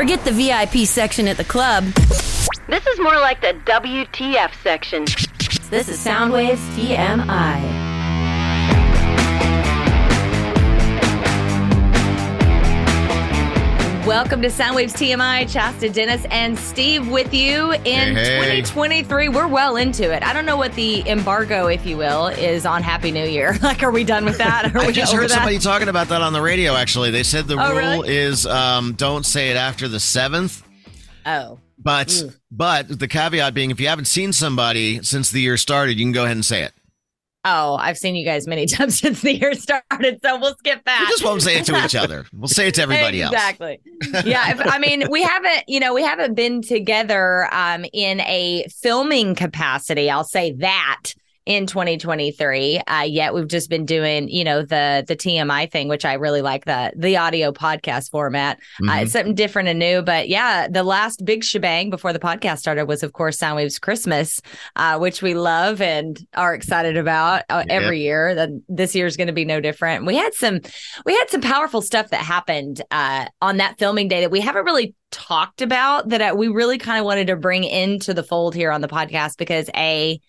Forget the VIP section at the club. This is more like the WTF section. This is Soundwaves TMI. Welcome to Soundwaves TMI. Chasta Dennis and Steve with you in Hey, hey. 2023. We're well into it. I don't know what the embargo, if you will, is on Happy New Year. Like, are we done with that? Are I we just heard that? somebody talking about that on the radio. Actually, they said the Oh, rule really? is um, don't say it after the seventh. Oh, But but the caveat being, if you haven't seen somebody since the year started, you can go ahead and say it. Oh, I've seen you guys many times since the year started, so we'll skip that. We just won't say it to each other. We'll say it to everybody else. exactly. yeah, if, I mean, we haven't, you know, we haven't been together um, in a filming capacity. I'll say that in 2023 uh, yet we've just been doing you know the the tmi thing which i really like the the audio podcast format uh, Mhm. it's something different and new but yeah the last big shebang before the podcast started was of course soundwaves christmas uh, which we love and are excited about uh, Yep. every year that this year is going to be no different we had some we had some powerful stuff that happened uh, on that filming day that we haven't really talked about that uh, we really kind of wanted to bring into the fold here on the podcast because a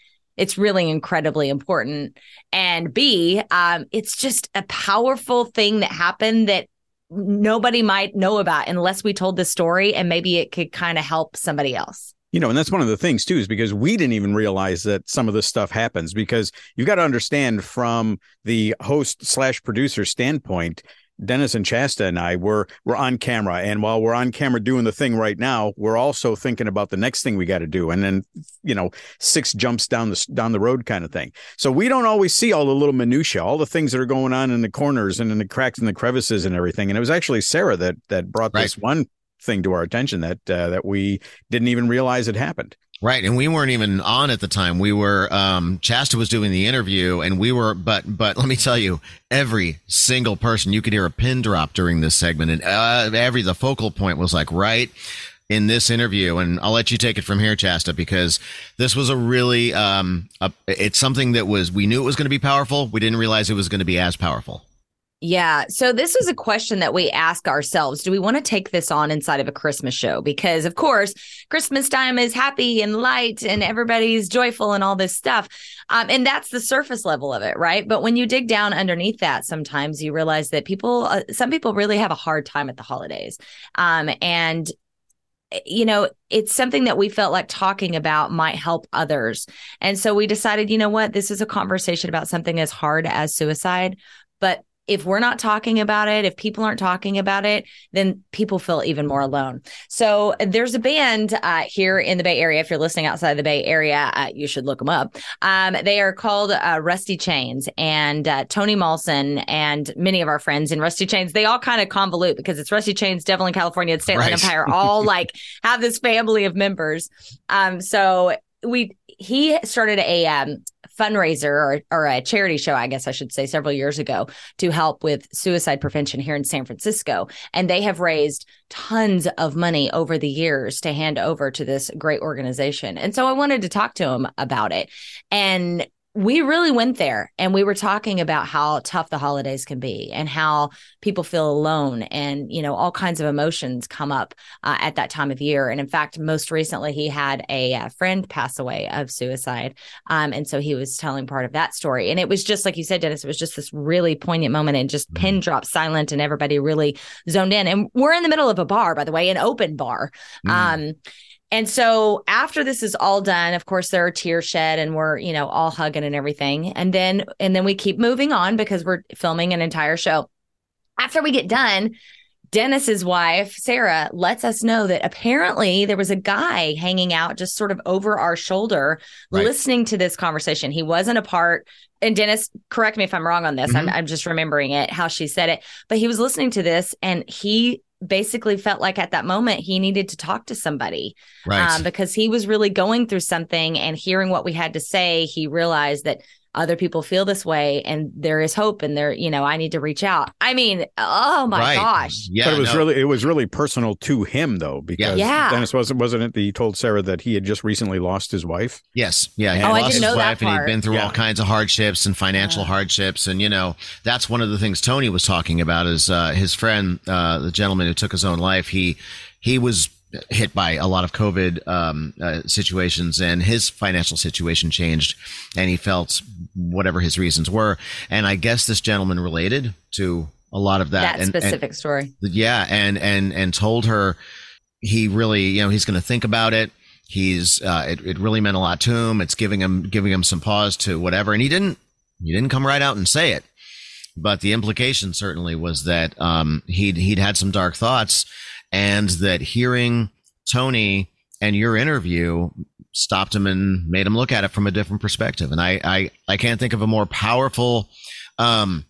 it's really incredibly important and b um, it's just a powerful thing that happened that nobody might know about unless we told the story and maybe it could kind of help somebody else You know, and that's one of the things too, is because we didn't even realize that some of this stuff happens because you've got to understand from the host slash producer standpoint. Dennis and Chasta and I were we're on camera, and while we're on camera doing the thing right now, we're also thinking about the next thing we got to do, and then you know six jumps down the down the road kind of thing. So we don't always see all the little minutia, all the things that are going on in the corners and in the cracks and the crevices and everything. And it was actually Sarah that that brought this one thing to our attention that uh, that we didn't even realize had happened. Right, and we weren't even on at the time. We were um Chasta was doing the interview and we were but but let me tell you, every single person you could hear a pin drop during this segment and uh, every the focal point was like right in this interview and I'll let you take it from here Chasta because this was a really um a, it's something that was we knew it was going to be powerful. We didn't realize it was going to be as powerful. Yeah. So this is a question that we ask ourselves. Do we want to take this on inside of a Christmas show? Because of course, Christmas time is happy and light and everybody's joyful and all this stuff. Um, and that's the surface level of it, right? But when you dig down underneath that, sometimes you realize that people, uh, some people really have a hard time at the holidays. Um, and you know, it's something that we felt like talking about might help others. And so we decided, you know what, this is a conversation about something as hard as suicide. But if we're not talking about it, if people aren't talking about it, then people feel even more alone. So there's a band uh, here in the Bay Area. If you're listening outside the Bay Area, uh, you should look them up. Um, they are called uh, Rusty Chains, and uh, Tony Malson and many of our friends in Rusty Chains. They all kind of convolute because it's Rusty Chains, Devil in California, it's State Line Right. Empire, all like have this family of members. Um, so we he started a um, fundraiser or, or a charity show, I guess I should say, several years ago to help with suicide prevention here in San Francisco. And they have raised tons of money over the years to hand over to this great organization. And so I wanted to talk to him about it. And we really went there and we were talking about how tough the holidays can be and how people feel alone and you know all kinds of emotions come up uh, at that time of year. And in fact most recently he had a, uh friend pass away of suicide um, and so he was telling part of that story. And it was just like you said dennis it was just this really poignant moment and just pin drop silent and everybody really zoned in. And we're in the middle of a bar by the way an open bar. Um, and so after this is all done, of course there are tears shed and we're, you know, all hugging and everything. And then and then we keep moving on because we're filming an entire show. After we get done, Dennis's wife, Sarah, lets us know that apparently there was a guy hanging out just sort of over our shoulder Right. listening to this conversation. He wasn't a part and Dennis, correct me if I'm wrong on this. I'm, Mhm. I'm just remembering it, how she said it. But he was listening to this and he basically felt like at that moment he needed to talk to somebody Right. um, because he was really going through something and hearing what we had to say, he realized that other people feel this way and there is hope and there, you know, I need to reach out. I mean, oh my right. gosh. Yeah. but it was no. really it was really personal to him though because Yeah. Dennis wasn't wasn't it that he told Sarah that he had just recently lost his wife. Yes, yeah. He Oh, I lost didn't his know that wife, and he'd been through Yeah. all kinds of hardships and financial Yeah. hardships, and you know that's one of the things Tony was talking about. Is uh, his friend, uh, the gentleman who took his own life? He he was hit by a lot of COVID um, uh, situations, and his financial situation changed, and he felt whatever his reasons were. And I guess this gentleman related to a lot of that, that and, specific and, story. Yeah, and and and told her he really, you know, he's going to think about it. He's uh, it, it really meant a lot to him. It's giving him giving him some pause to whatever, and he didn't he didn't come right out and say it, but the implication certainly was that um, he'd he'd had some dark thoughts and that hearing Tony and your interview stopped him and made him look at it from a different perspective. And I, I, I can't think of a more powerful, um,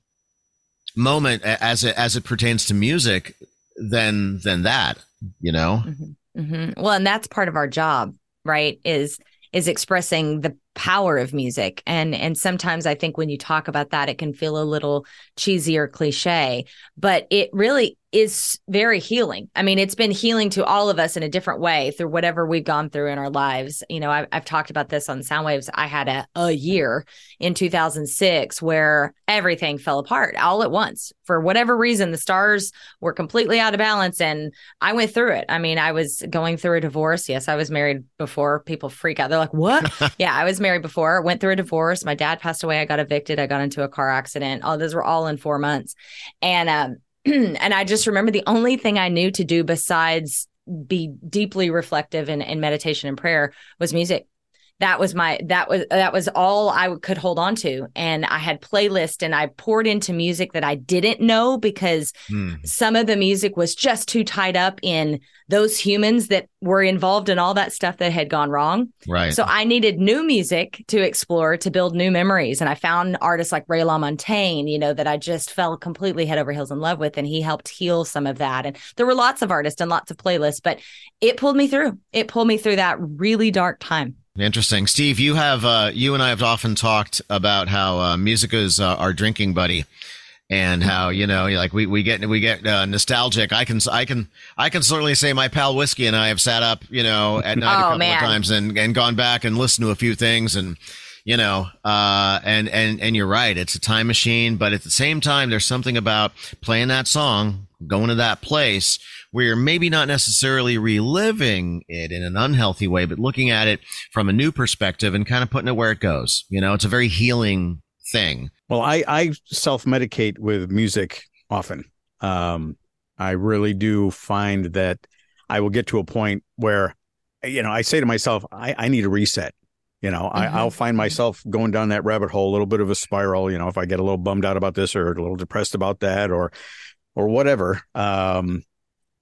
moment as it, as it pertains to music than, than that, you know? Mm-hmm. Mm-hmm. Well, and that's part of our job, right? Is, is expressing the power of music and and sometimes i think when you talk about that it can feel a little cheesy or cliche but it really is very healing. I mean, it's been healing to all of us in a different way through whatever we've gone through in our lives. You know, I've, I've talked about this on Soundwaves. I had a, a year in 2006 where everything fell apart all at once. For whatever reason, the stars were completely out of balance and I went through it. I mean, I was going through a divorce. Yes, I was married before. People freak out. They're like, what? yeah, I was married before, went through a divorce. My dad passed away. I got evicted. I got into a car accident. All those were all in four months. And, um, and I just remember the only thing I knew to do besides be deeply reflective in, in meditation and prayer was music that was my that was that was all I could hold on to and I had playlist and I poured into music that I didn't know because mm. some of the music was just too tied up in those humans that were involved in all that stuff that had gone wrong. Right. So I needed new music to explore to build new memories and I found artists like Ray LaMontagne, you know, that I just fell completely head over heels in love with and he helped heal some of that and there were lots of artists and lots of playlists but it pulled me through. It pulled me through that really dark time. Interesting, Steve. You have uh, you and I have often talked about how uh, music is uh, our drinking buddy, and how you know, like we, we get we get uh, nostalgic. I can I can I can certainly say my pal whiskey and I have sat up, you know, at night oh, a couple man. of times and and gone back and listened to a few things and you know uh and and and you're right it's a time machine but at the same time there's something about playing that song going to that place where you're maybe not necessarily reliving it in an unhealthy way, but looking at it from a new perspective and kind of putting it where it goes. You know, it's a very healing thing. Well, I, I self medicate with music often. Um, I really do find that I will get to a point where, you know, I say to myself, I, I need a reset. You know, mm-hmm. I, I'll find myself going down that rabbit hole, a little bit of a spiral. You know, if I get a little bummed out about this or a little depressed about that or, or whatever. Um,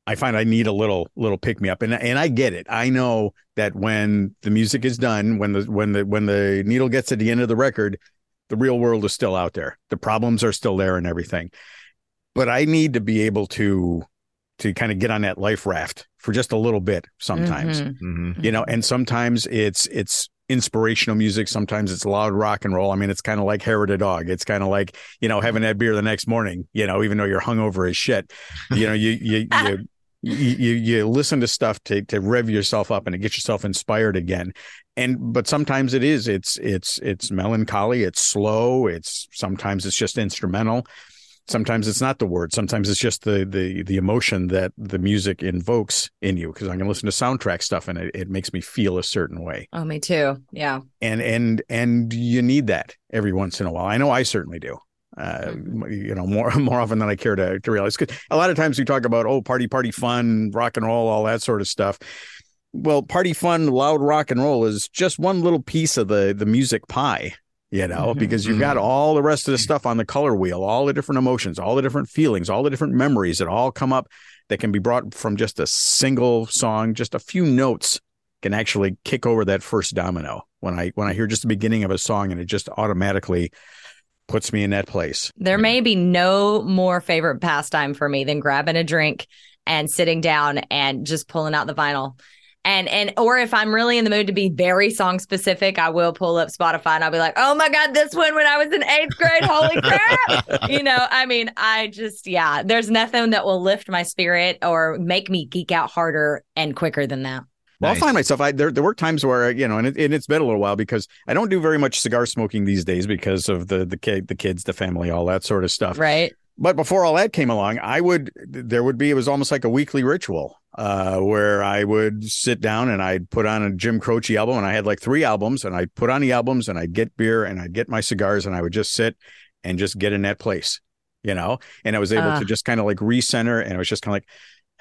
I find I need a little little pick me up, and and I get it. I know that when the music is done, when the when the when the needle gets to the end of the record, the real world is still out there. The problems are still there and everything. But I need to be able to to kind of get on that life raft for just a little bit sometimes. Mm-hmm. Mm-hmm. You know, and sometimes it's it's inspirational music. Sometimes it's loud rock and roll. I mean, it's kind of like hair of a dog. It's kind of like, you know, having that beer the next morning, you know, even though you're hungover as shit, you know, you, you, you, you, you listen to stuff to, to rev yourself up and to get yourself inspired again. And, but sometimes it is, it's, it's, it's melancholy. It's slow. It's sometimes it's just instrumental. Sometimes it's not the word. Sometimes it's just the, the, the emotion that the music invokes in you. Cause I can listen to soundtrack stuff and it, it makes me feel a certain way. Oh, me too. Yeah. And, and, and you need that every once in a while. I know I certainly do uh, you know, more more often than I care to, to realize. Because a lot of times we talk about oh, party, party, fun, rock and roll, all that sort of stuff. Well, party, fun, loud rock and roll is just one little piece of the the music pie, you know, Mhm. because you've got all the rest of the stuff on the color wheel, all the different emotions, all the different feelings, all the different memories that all come up that can be brought from just a single song, just a few notes can actually kick over that first domino. When I when I hear just the beginning of a song and it just automatically puts me in that place. There may be no more favorite pastime for me than grabbing a drink and sitting down and just pulling out the vinyl. And and or if I'm really in the mood to be very song specific, I will pull up Spotify and I'll be like, "Oh my god, this one when I was in 8th grade, holy crap." you know, I mean, I just yeah, there's nothing that will lift my spirit or make me geek out harder and quicker than that. Well, Nice. I find myself. I there there were times where you know, and, it, and it's been a little while because I don't do very much cigar smoking these days because of the the kid, the kids, the family, all that sort of stuff. Right? But before all that came along, I would there would be it was almost like a weekly ritual. uh, where I would sit down and I'd put on a Jim Croce album, and I had like three albums, and I'd put on the albums, and I'd get beer, and I'd get my cigars, and I would just sit and just get in that place, you know. And I was able Ah. to just kind of like recenter, and it was just kind of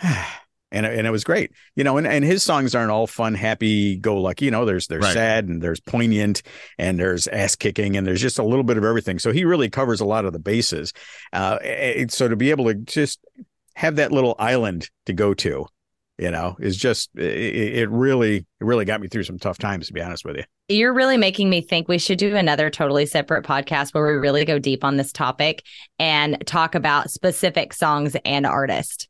like. And it, and it was great, you know. And, and his songs aren't all fun, happy, go lucky. You know, there's there's Right. sad and there's poignant and there's ass kicking and there's just a little bit of everything. So he really covers a lot of the bases. Uh, it- so to be able to just have that little island to go to, you know, is just it, it really it really got me through some tough times. To be honest with you, You're really making me think we should do another totally separate podcast where we really go deep on this topic and talk about specific songs and artists.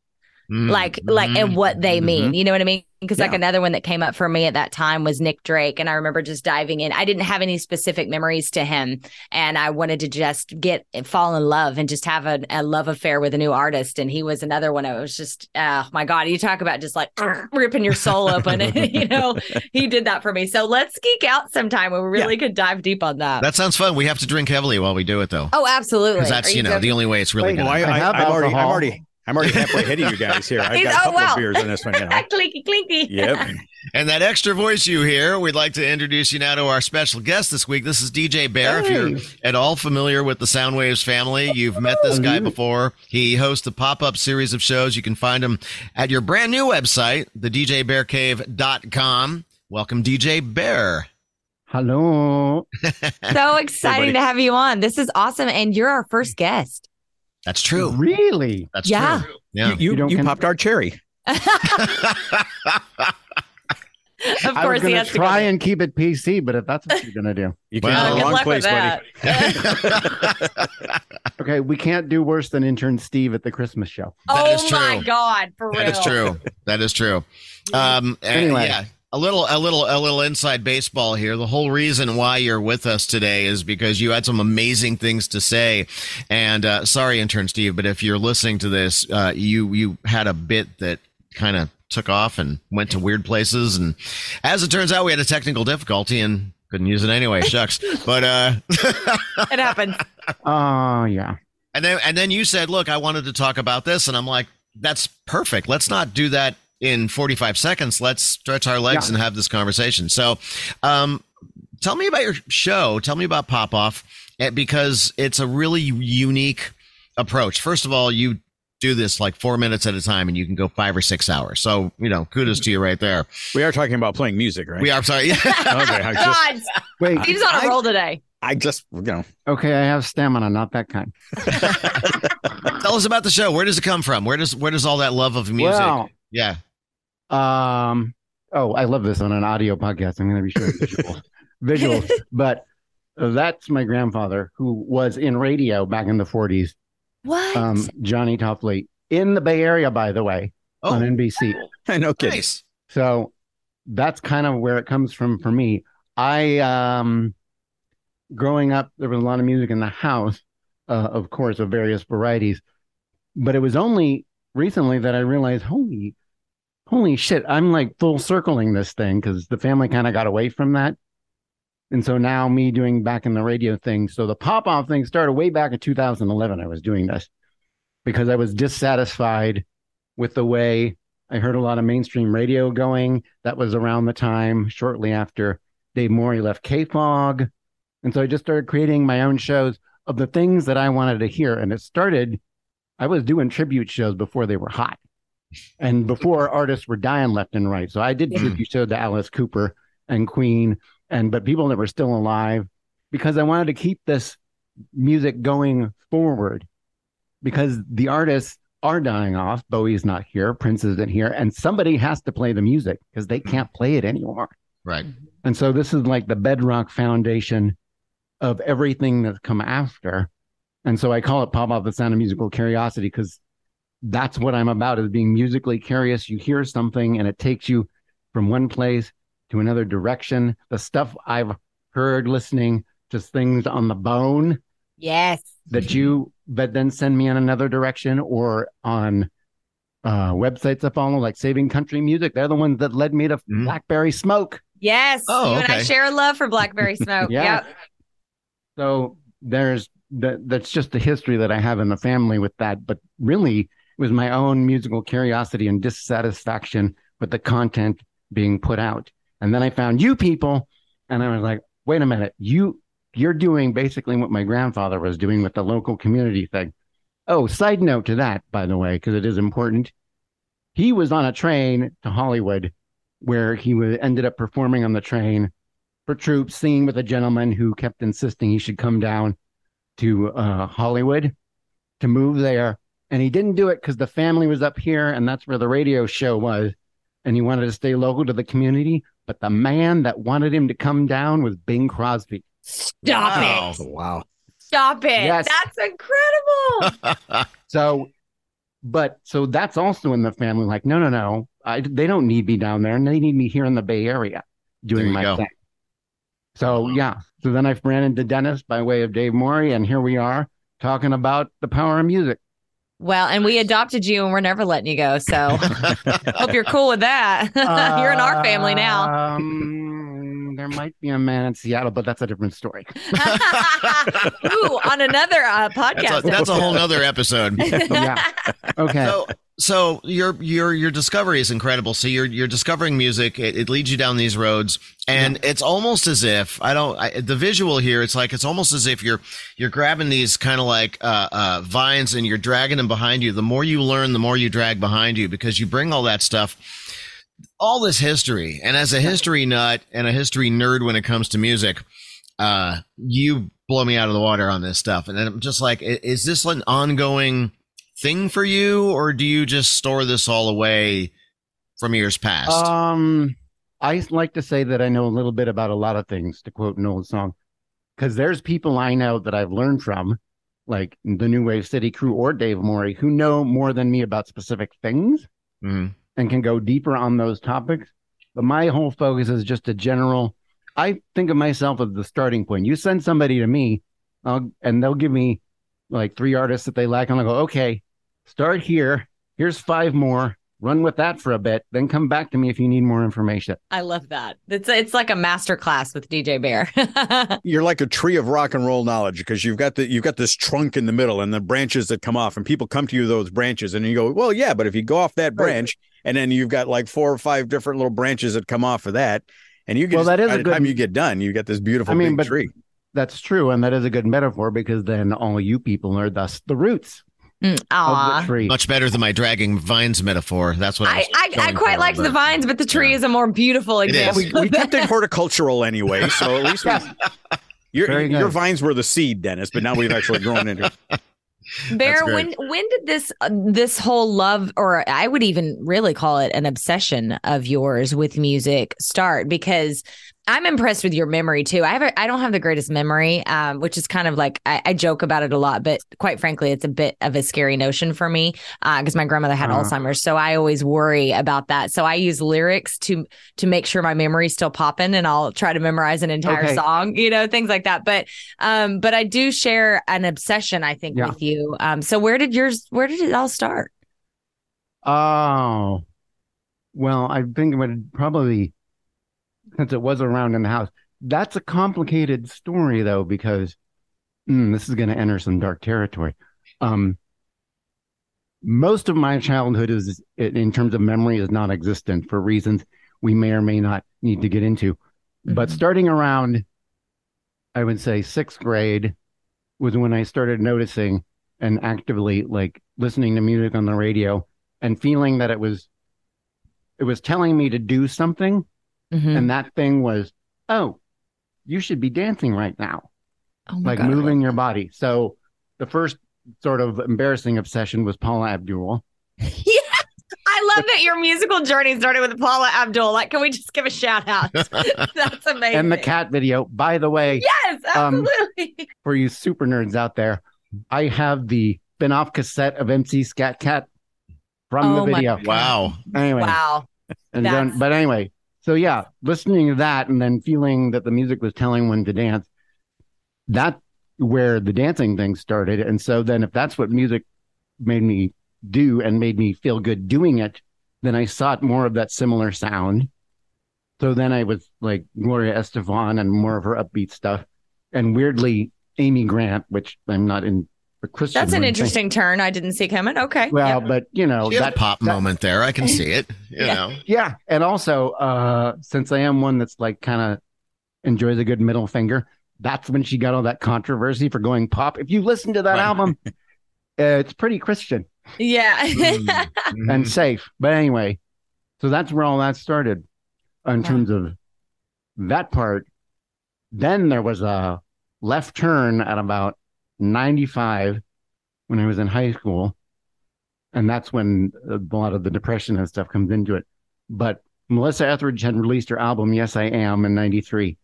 Mm, like like and what they mhm. mean you know what i mean? Because like another one that came up for me at that time was nick drake and i remember just diving in. I didn't have any specific memories to him and i wanted to just get fall in love and just have a, a love affair with a new artist and he was another one. It was just oh my god you talk about just like ripping your soul open you know? He did that for me. So let's geek out sometime where we really could dive deep on that, That sounds fun. We have to drink heavily while we do it, though, oh absolutely. Because that's Are you know joking? the only way it's really Wait, going Well, I, I I, have I'm already I'm alcohol. already I'm already halfway ahead of you guys here. I've got a oh, couple of beers in this one. You know. clinky clinky Yep. And that extra voice you hear, we'd like to introduce you now to our special guest this week. This is DJ Bear. If you're at all familiar with the Soundwaves family, you've met this guy oh. before. He hosts a pop-up series of shows. You can find him at your brand new website, thedjbearcave.com. Welcome, DJ Bear. Hello. so exciting buddy. to have you on this is awesome and you're our first guest That's true. Really? That's Yeah. true. Yeah. You you, You don't you popped our cherry. Of I course, was he has to to go try and keep it PC, but if that's what you're going to do. You came Well, to the good wrong place, buddy. that. Okay, we can't do worse than intern Steve at the Christmas show. That is oh my true. god, for real. That is true. That is true. Um, and Anyway. yeah, a little, a little, a little inside baseball here. The whole reason why you're with us today is because you had some amazing things to say. And uh, sorry, intern Steve, but if you're listening to this, uh, you you had a bit that kind of took off and went to weird places. And as it turns out, we had a technical difficulty and couldn't use it anyway. Shucks. But uh, It happened. Oh, yeah. And then and then you said, "Look, I wanted to talk about this." And I'm like, "That's perfect. Let's not do that in 45 seconds. Let's stretch our legs Yeah. and have this conversation." So, um tell me about your show. Tell me about Pop Off eh, because it's a really unique approach. First of all, you do this like 4 minutes at a time and you can go 5 or 6 hours. So, you know, kudos to you right there. We are talking about playing music, right? We are sorry. Okay, I just, God, Wait, Steve's on a I- roll today. I just, you know, okay, I have stamina, not that kind. Tell us about the show. Where does it come from? Where does where does all that love of music? Well, yeah. Um, oh, I love this on an audio podcast. I'm going to be showing visuals. visuals. But that's my grandfather who was in radio back in the 40s, What? um, Johnny Toffley, in the Bay Area, by the way, on Oh, NBC. no kidding. nice. So that's kind of where it comes from for me. I um growing up there was a lot of music in the house, uh, of course, of various varieties. But it was only recently that I realized, holy holy shit, I'm like full circling this thing because the family kind of got away from that. And so now me doing back in the radio thing. So the pop off thing started way back in 2011. I was doing this because I was dissatisfied with the way I heard a lot of mainstream radio going. That was around the time shortly after Dave Morey left KFOG. And so I just started creating my own shows of the things that I wanted to hear. And it started, I was doing tribute shows before they were hot and before artists were dying left and right. So I did Yeah. tribute shows to Alice Cooper and Queen and but people that were still alive because I wanted to keep this music going forward because the artists are dying off. Bowie's not here, Prince isn't here, and somebody has to play the music because they mm-hmm. can't play it anymore. Right. Mm-hmm. And so this is like the bedrock foundation of everything that's come after. And so I call it Pop Off the Sound of Musical Curiosity because that's what I'm about is being musically curious. You hear something and it takes you from one place to another direction. The stuff I've heard listening to things on the bone yes. that you but then send me in another direction or on uh websites I follow like Saving Country Music. They're the ones that led me to Mhm. Blackberry Smoke. Yes. Oh, you and I share a love for Blackberry Smoke. Yeah. Yep. So there's that that's just the history that I have in the family with that. But really was my own musical curiosity and dissatisfaction with the content being put out. And then I found you people, and I was like, wait a minute, you you're doing basically what my grandfather was doing with the local community thing. Oh, side note to that, by the way, because it is important. He was on a train to Hollywood where he was, ended up performing on the train for troops, singing with a gentleman who kept insisting he should come down to uh, Hollywood to move there. And he didn't do it because the family was up here and that's where the radio show was. And he wanted to stay local to the community. But the man that wanted him to come down was Bing Crosby. Stop Wow. it. Oh, wow. Stop it. Yes. That's incredible. So, but so that's also in the family. Like, no, no, no. I, they don't need me down there, and they need me here in the Bay Area doing my go. thing. So yeah. So then I ran into Dennis by way of Dave Morey, and here we are talking about the power of music. Well, and we adopted you and we're never letting you go. So hope you're cool with that. you're in our family now. Um, there might be a man in Seattle, but that's a different story. Ooh, on another uh, podcast. That's a, that's a whole nother episode. yeah. Okay. So, so your your your discovery is incredible. So you're you're discovering music. It, it leads you down these roads, and it's almost as if I don't. I, the visual here, it's like it's almost as if you're you're grabbing these kind of like uh, uh, vines and you're dragging them behind you. The more you learn, the more you drag behind you because you bring all that stuff, all this history. And as a history nut and a history nerd when it comes to music, uh, you blow me out of the water on this stuff. And then I'm just like, is this an ongoing thing for you, or do you just store this all away from years past? Um, I like to say that I know a little bit about a lot of things, to quote an old song, because there's people I know that I've learned from, like the New Wave City crew or Dave Morey, who know more than me about specific things Mhm. and can go deeper on those topics. But my whole focus is just a general. I think of myself as the starting point. You send somebody to me, I'll, and they'll give me like three artists that they like, and I'll go, okay, start here. Here's five more. Run with that for a bit, then come back to me if you need more information. I love that. It's it's like a master class with DJ Bear. You're like a tree of rock and roll knowledge because you've got the you've got this trunk in the middle and the branches that come off, and people come to you those branches, and you go, well, yeah, but if you go off that branch, and then you've got like four or five different little branches that come off of that, and you get Well, that is by a the good- time you get done, you get this beautiful I mean, big but- tree. That's true, and that is a good metaphor because then all you people are thus the roots Mm, of Aw. the tree. Much better than my dragging vines metaphor. That's what I, I, I, I quite for, like the vines, but the tree is a more beautiful It is. example. we, we kept it horticultural anyway, so at least we, your Very good. your vines were the seed, Dennis, but now we've actually grown into. it. Bear, when when did this uh, this whole love, or I would even really call it an obsession of yours with music start? Because I'm impressed with your memory too. I have a, I don't have the greatest memory, um, which is kind of like I, I joke about it a lot, but quite frankly, it's a bit of a scary notion for me because my grandmother had Uh-huh. Alzheimer's, so I always worry about that. So I use lyrics to to make sure my memory's still popping, and I'll try to memorize an entire Okay. song, you know, things like that. But um, but I do share an obsession, I think, Yeah. with you. Um, so where did yours? Where did it all start? Oh, well, I think it would probably, since it was around in the house, that's a complicated story though, because mm, this is going to enter some dark territory. Um, most of my childhood is, in terms of memory, is non-existent for reasons we may or may not need to get into. But Mhm. starting around, I would say sixth grade was when I started noticing and actively like listening to music on the radio and feeling that it was it was telling me to do something Mhm. and that thing was oh you should be dancing right now Oh like God, moving your body so the first sort of embarrassing obsession was paula abdul yes. I love that your musical journey started with Paula Abdul. Like, can we just give a shout out? That's amazing. and the cat video by the way Yes, Um, absolutely. for you super nerds out there i have the spin-off cassette of mc Skat Kat from Oh the my video Wow. anyway wow. And then, but anyway, so yeah, listening to that and then feeling that the music was telling when to dance, that where the dancing thing started. And so then if that's what music made me do and made me feel good doing it, then I sought more of that similar sound. So then I was like Gloria Estefan and more of her upbeat stuff. And weirdly, Amy Grant, which I'm not in the Christian. That's an one. interesting turn. I didn't see coming. Okay. Well, Yep. but you know She that pop that- moment there. I can see it. You Yeah. know. Yeah, and also uh since I am one that's like kind of enjoys a good middle finger, that's when she got all that controversy for going pop. If you listen to that Right. album, uh, it's pretty Christian yeah. Mhm. and safe. But anyway, so that's where all that started in Yeah. terms of that part. Then there was a left turn at about 95 when I was in high school. And that's when a lot of the depression and stuff comes into it. But Melissa Etheridge had released her album, Yes, I Am, in 93,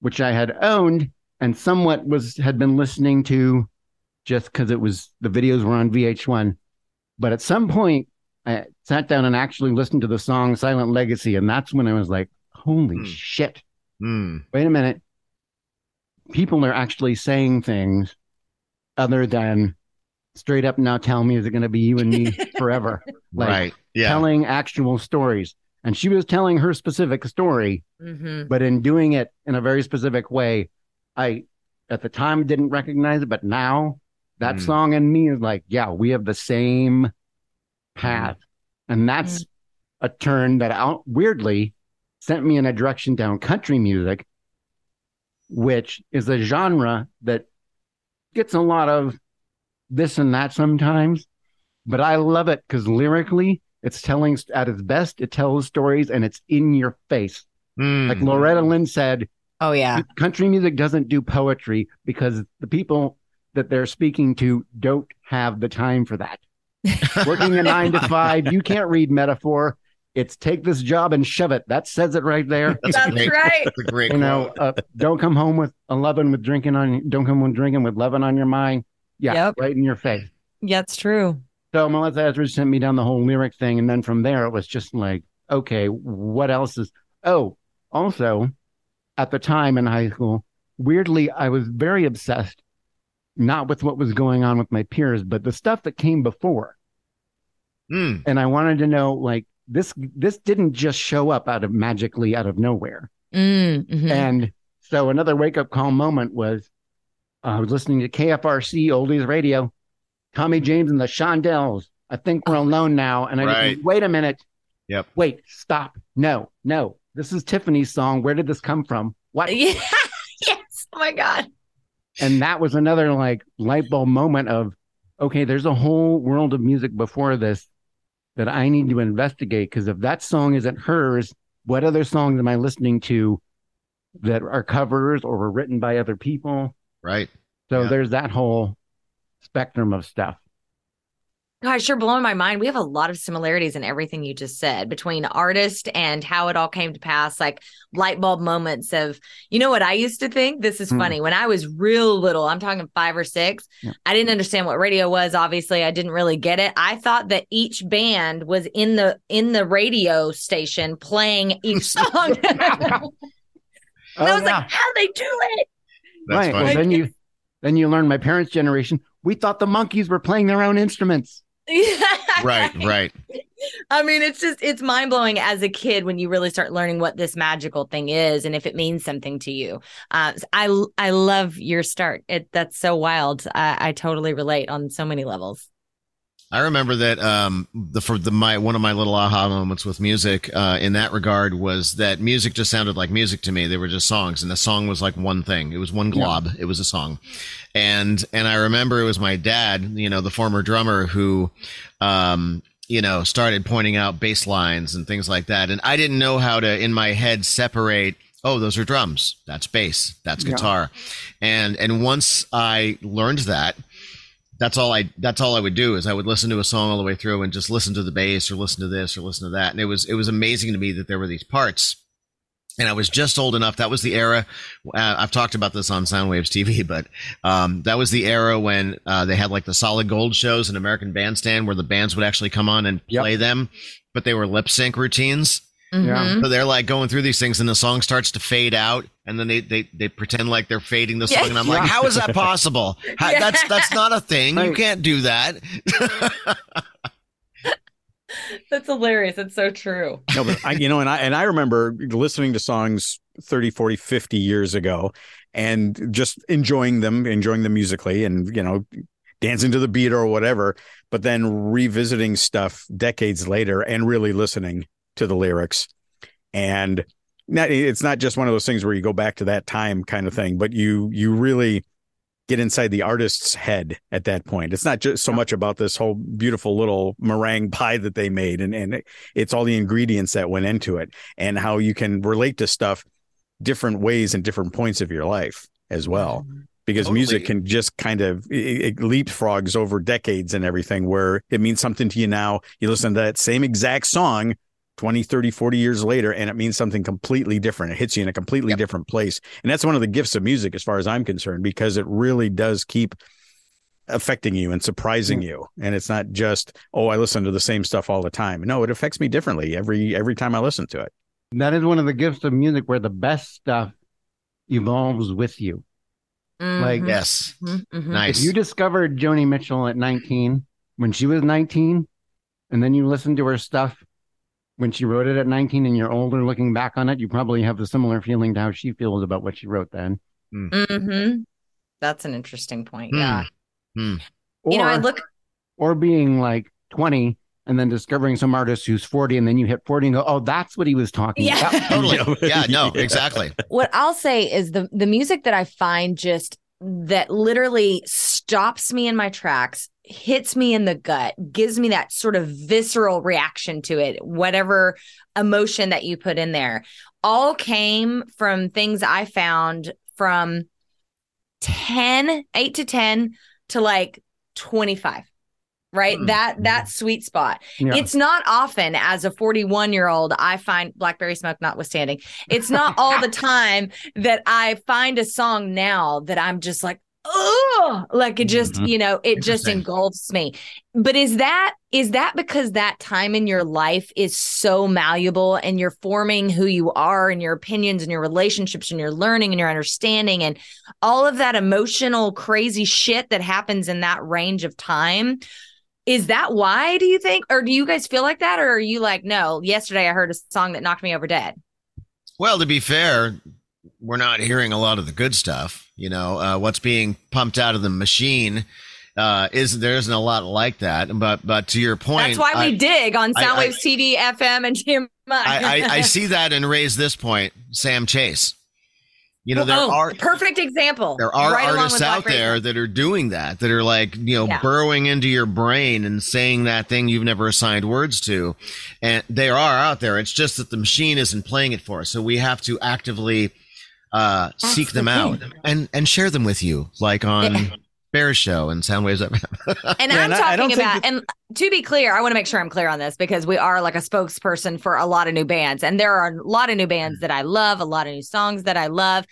which I had owned and somewhat was had been listening to just because it was the videos were on VH1. But at some point, I sat down and actually listened to the song Silent Legacy. And that's when I was like, holy Hmm. shit. Mm. Wait a minute. People are actually saying things other than straight up now tell me is it going to be you and me forever? Like right. Yeah. telling actual stories. And she was telling her specific story, hmm but in doing it in a very specific way, I at the time didn't recognize it, but now that Mm. song and me is like, yeah, we have the same path. And that's a turn that out weirdly sent me in a direction down country music, which is a genre that gets a lot of this and that sometimes, but I love it because lyrically, it's telling at its best, it tells stories and it's in your face. Mm. Like Loretta Lynn said, Oh yeah. country music doesn't do poetry because the people that they're speaking to don't have the time for that. Working a nine to five, you can't read metaphor. It's take this job and shove it. That says it right there. That's, That's great. right. That's a great You know, uh, don't come home with a loving with drinking on. Don't come home drinking with loving on your mind. Yeah, Yep. right in your face. Yeah, it's true. So Melissa Etheridge sent me down the whole lyric thing, and then from there it was just like, okay, what else is? Oh, also, at the time in high school, weirdly, I was very obsessed, not with what was going on with my peers, but the stuff that came before, Mm. and I wanted to know, like this, this didn't just show up out of magically out of nowhere, Mm, mhm. and so another wake up call moment was uh, I was listening to KFRC Oldies Radio, Tommy James and the Shondells. I think we're alone now. And I just Right. went, wait a minute. Yep. Wait, stop. No, no. This is Tiffany's song. Where did this come from? What? Yeah. yes. Oh my God. And that was another like light bulb moment of, okay, there's a whole world of music before this that I need to investigate. Because if that song isn't hers, what other songs am I listening to that are covers or were written by other people? Right. So Yeah. there's that whole spectrum of stuff. Gosh, you're blowing my mind. We have a lot of similarities in everything you just said between artist and how it all came to pass, like light bulb moments of, you know what I used to think? This is Hmm. funny. When I was real little, I'm talking five or six, Yeah. I didn't understand what radio was. Obviously, I didn't really get it. I thought that each band was in the in the radio station playing each song. and Oh, I was yeah. like, how they do it? That's right. funny. Well, then you then you learn my parents' generation. We thought the Monkees were playing their own instruments. Right. Right. I mean, it's just it's mind blowing as a kid when you really start learning what this magical thing is and if it means something to you. Uh, I I love your start. It that's so wild. I, I totally relate on so many levels. I remember that um, the for the my one of my little aha moments with music uh, in that regard was that music just sounded like music to me. They were just songs, and the song was like one thing. It was one glob. It was a song, and and I remember it was my dad, you know, the former drummer who, um, you know, started pointing out bass lines and things like that, and I didn't know how to in my head separate. Oh, those are drums. That's bass. That's Yeah. guitar, and and once I learned that that's all I that's all I would do is I would listen to a song all the way through and just listen to the bass or listen to this or listen to that. And it was it was amazing to me that there were these parts. And I was just old enough. That was the era. Uh, I've talked about this on Soundwaves TV, but um, that was the era when uh, they had like the solid gold shows in American Bandstand, where the bands would actually come on and Yep. play them, but they were lip sync routines. Yeah. Mhm. So they're like going through these things, and the song starts to fade out, and then they they, they pretend like they're fading the song, and I'm like, how is that possible? How, Yeah. That's that's not a thing. You can't do that. That's hilarious. It's so true. No, but I, you know, and I and I remember listening to songs 30, 40, 50 years ago and just enjoying them, enjoying them musically and, you know, dancing to the beat or whatever, but then revisiting stuff decades later and really listening to the lyrics. And not, it's not just one of those things where you go back to that time kind of thing, but you you really get inside the artist's head at that point. It's not just so much about this whole beautiful little meringue pie that they made and and it's all the ingredients that went into it and how you can relate to stuff different ways and different points of your life as well. Mm-hmm. Because Totally. music can just kind of it, it leapfrogs over decades and everything where it means something to you now. You listen to that same exact song 20, 30, 40 years later, and it means something completely different. It hits you in a completely Yep. different place. And that's one of the gifts of music, as far as I'm concerned, because it really does keep affecting you and surprising you. And it's not just, oh, I listen to the same stuff all the time. No, it affects me differently every every time I listen to it. That is one of the gifts of music where the best stuff evolves with you. Like- Mhm, Yes. mhm, mhm. Nice. If you discovered Joni Mitchell at 19 when she was 19, and then you listened to her stuff when she wrote it at 19 and you're older looking back on it, you probably have a similar feeling to how she feels about what she wrote then. Mhm. That's an interesting point. Hmm. Yeah. Hmm. Or, you know, I look. or being like 20 and then discovering some artist who's 40 and then you hit 40 and go, oh, that's what he was talking Yeah. about. Totally. Yeah, no, exactly. what I'll say is the the music that I find just that literally stops me in my tracks, hits me in the gut, gives me that sort of visceral reaction to it, whatever emotion that you put in there, all came from things I found from 10, 8 to 10 to like 25. Right? Hmm. That that sweet spot. Yeah. It's not often as a 41 year old, I find Blackberry Smoke notwithstanding, it's not all the time that I find a song now that I'm just like, oh, like it just, Mhm. you know, it just engulfs me. But is that is that because that time in your life is so malleable and you're forming who you are and your opinions and your relationships and your learning and your understanding and all of that emotional crazy shit that happens in that range of time? Is that why do you think or do you guys feel like that or are you like no, yesterday I heard a song that knocked me over dead? Well, to be fair, we're not hearing a lot of the good stuff. You know, uh, what's being pumped out of the machine uh, is there isn't a lot like that. But but to your point, That's why we I, dig on Soundwaves TV, FM, and TMI. I, I, I see that and raise this point, Sam Chase. You know, there oh, are perfect example. there are Right artists out there that are doing that that are like you know Yeah. burrowing into your brain and saying that thing you've never assigned words to and they are out there it's just that the machine isn't playing it for us so we have to actively uh seek the them out and and share them with you like on Yeah. Bear Show and Soundwaves And Yeah, I'm and I- I don't talking think about, and to be clear, I want to make sure I'm clear on this because we are like a spokesperson for a lot of new bands, and there are a lot of new bands that I love, a lot of new songs that I love.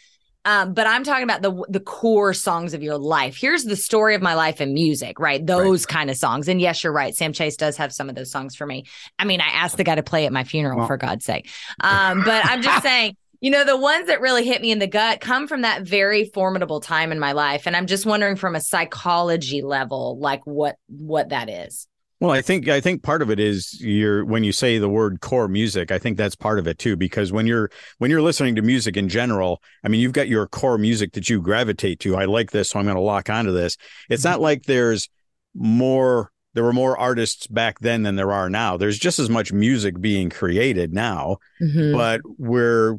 Um, but I'm talking about the the core songs of your life. Here's the story of my life in music, right? Those kind of songs. And yes, you're right. Sam Chase does have some of those songs for me. I mean, I asked the guy to play at my funeral Well- for God's sake. Um, but I'm just saying, you know, the ones that really hit me in the gut come from that very formidable time in my life. And I'm just wondering from a psychology level, like what what that is. Well, I think I think part of it is you're when you say the word core music, I think that's part of it too. Because when you're when you're listening to music in general, I mean, you've got your core music that you gravitate to. I like this, so I'm going to lock onto this. It's not like there's more. There were more artists back then than there are now. There's just as much music being created now, Mm-hmm. but we're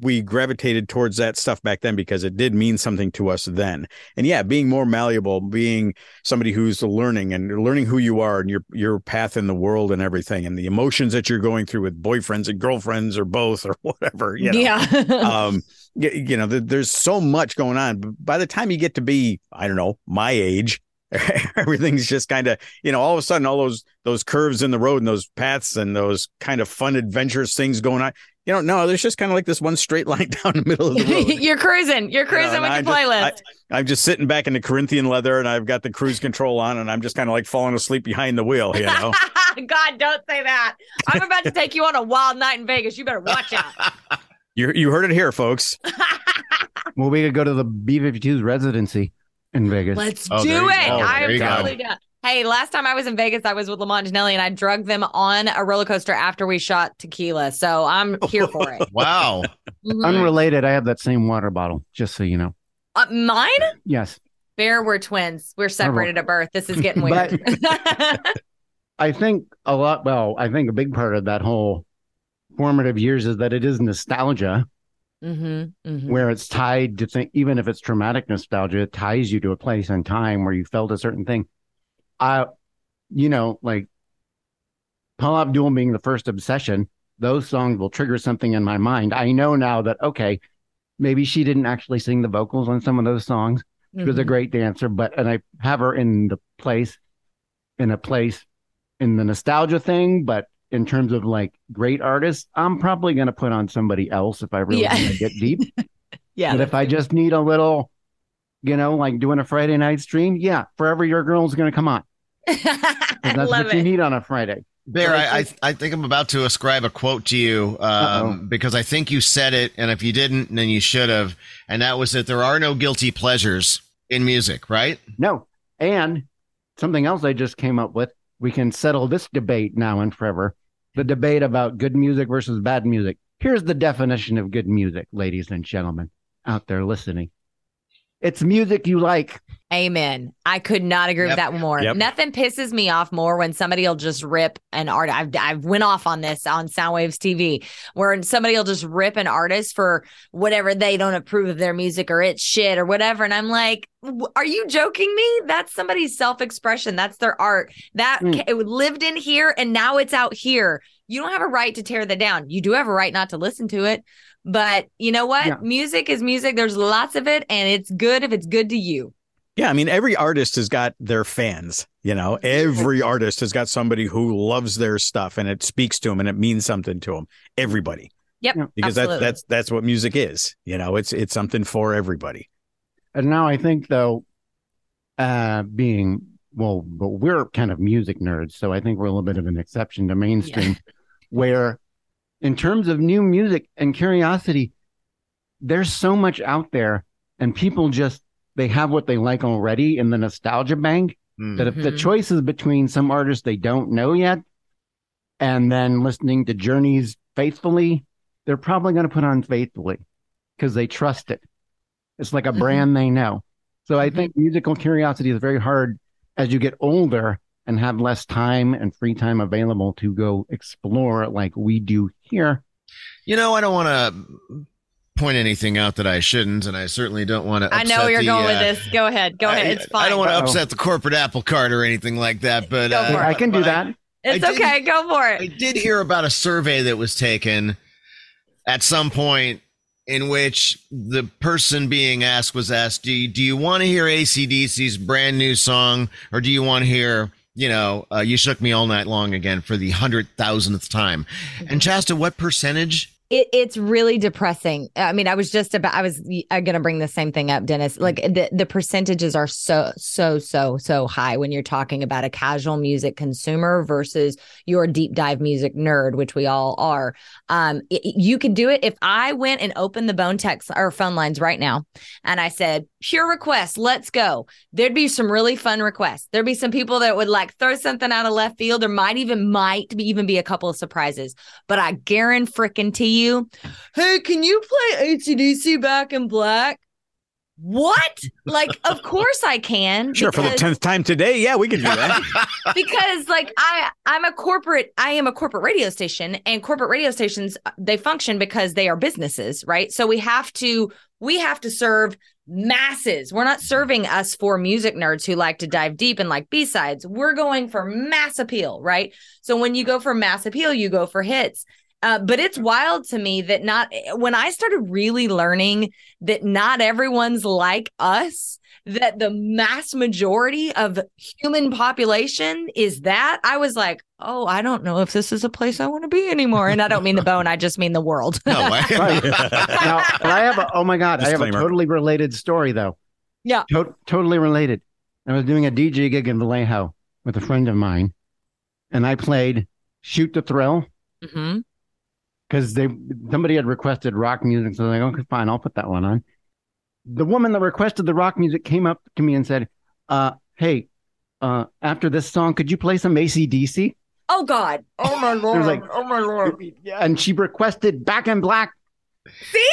we gravitated towards that stuff back then because it did mean something to us then. And yeah, being more malleable, being somebody who's learning and learning who you are and your your path in the world and everything and the emotions that you're going through with boyfriends and girlfriends or both or whatever, you know. Yeah. um y- you know, th- there's so much going on. But by the time you get to be, I don't know, my age, everything's just kind of, you know, all of a sudden all those those curves in the road and those paths and those kind of fun adventurous things going on. You don't know, there's just kind of like this one straight line down the middle of the road. You're cruising. You're You know, cruising with your I'm just- playlist. I, I'm just sitting back in the Corinthian leather and I've got the cruise control on and I'm just kind of like falling asleep behind the wheel, you know. God, don't say that. I'm about to take you on a wild night in Vegas. You better watch out. you you heard it here, folks. Well, we could go to the B 52's residency in Vegas. Let's Oh, do it. I am you go. totally down. Hey, last time I was in Vegas, I was with Lamont Janelli and I drugged them on a roller coaster after we shot tequila. So I'm here for it. wow. Mhm. Unrelated, I have that same water bottle, just so you know. Uh, mine? Yes. Bear, we're twins. We're separated at birth. This is getting But- weird. I think a lot. Well, I think a big part of that whole formative years is that it is nostalgia, mm-hmm, hmm where it's tied to think. Even if it's traumatic nostalgia, it ties you to a place and time where you felt a certain thing. I, you know, like Paula Abdul being the first obsession. Those songs will trigger something in my mind. I know now that okay, maybe she didn't actually sing the vocals on some of those songs. She was a mm-hmm. great dancer, but and I have her in the place, in a place, in the nostalgia thing. But in terms of like great artists, I'm probably going to put on somebody else if I really Yeah. want to get deep. yeah. but if I just need a little, you know, like doing a Friday night stream, yeah, Forever Your Girl is going to come on. 'Cause I That's love what you need on a Friday. Bear, I I, I I think I'm about to ascribe a quote to you um, because I think you said it, and if you didn't, then you should have. And that was that there are no guilty pleasures in music, right? No. And something else I just came up with. We can settle this debate now and forever. The debate about good music versus bad music. Here's the definition of good music, ladies and gentlemen out there listening. It's music you like. Amen. I could not agree with that more. Yep. Nothing pisses me off more when somebody will just rip an art. I've I've went off on this on Soundwaves TV, where somebody will just rip an artist for whatever they don't approve of their music or it's shit or whatever, and I'm like, are you joking me? That's somebody's self expression. That's their art. That Mm. it lived in here and now it's out here. You don't have a right to tear that down. You do have a right not to listen to it. But you know what? Yeah. Music is music. There's lots of it, and it's good if it's good to you. Yeah, I mean, every artist has got their fans. You know, every artist has got somebody who loves their stuff and it speaks to them and it means something to them. Everybody, Yep. Yeah. because absolutely. that's that's that's what music is. You know, it's it's something for everybody. And now I think though, uh, being well, but we're kind of music nerds, so I think we're a little bit of an exception to mainstream, where in terms of new music and curiosity, there's so much out there, and people just they have what they like already in the nostalgia bank. Hmm. That if the Mhm. choice is between some artists they don't know yet, and then listening to Journeys faithfully, they're probably going to put on faithfully because they trust it. It's like a Mhm. brand they know. So I Mhm. think musical curiosity is very hard as you get older and have less time and free time available to go explore like we do here. You know, I don't want to point anything out that I shouldn't, and I certainly don't want to. I know you're the, going with uh, this. Go ahead. Go ahead. I, It's fine. I don't want to upset the corporate apple cart or anything like that, but uh. I can do but that. it's I did- okay. Go for it. I did hear about a survey that was taken at some point in which the person being asked was asked, do you, do you want to hear ACDC's brand new song or do you want to hear, you know, uh, You Shook Me All Night Long again for the hundred thousandth time? And Chasta, what percentage? It, it's really depressing. I mean, I was just about, I was going to bring the same thing up, Dennis. Like the, the percentages are so, so, so, so high when you're talking about a casual music consumer versus your deep dive music nerd, which we all are. Um, it- you could do it if I went and opened the bone text or phone lines right now and I said, pure request, let's go. There'd be some really fun requests. There'd be some people that would like throw something out of left field. There might even, might be, even be a couple of surprises but I guarantee frickin' to you, hey, can you play ACDC Back in Black? What? Like, of course I can. Sure, for the tenth time today, yeah, we can do that. because like I I'm a corporate I am a corporate radio station and corporate radio stations they function because they are businesses, right? So we have to we have to serve masses. We're not serving us for music nerds who like to dive deep and like B-sides. We're going for mass appeal, right? So when you go for mass appeal, you go for hits. Uh, but it's wild to me that not when I started really learning that not everyone's like us, that the mass majority of human population is that, I was like, oh, I don't know if this is a place I want to be anymore. And I don't mean the bone, I just mean the world. No, I, Right. now, but I have a, oh my God, I have a totally related story though. Yeah. To- totally related. I was doing a DJ gig in Vallejo with a friend of mine, and I played Shoot to Thrill hmm because they somebody had requested rock music. So I was like, okay, fine, I'll put that one on. The woman that requested the rock music came up to me and said, uh, hey, uh, after this song, could you play some ACDC? Oh God. Oh my Lord. like- oh my Lord. Yeah. And she requested Back in Black, See,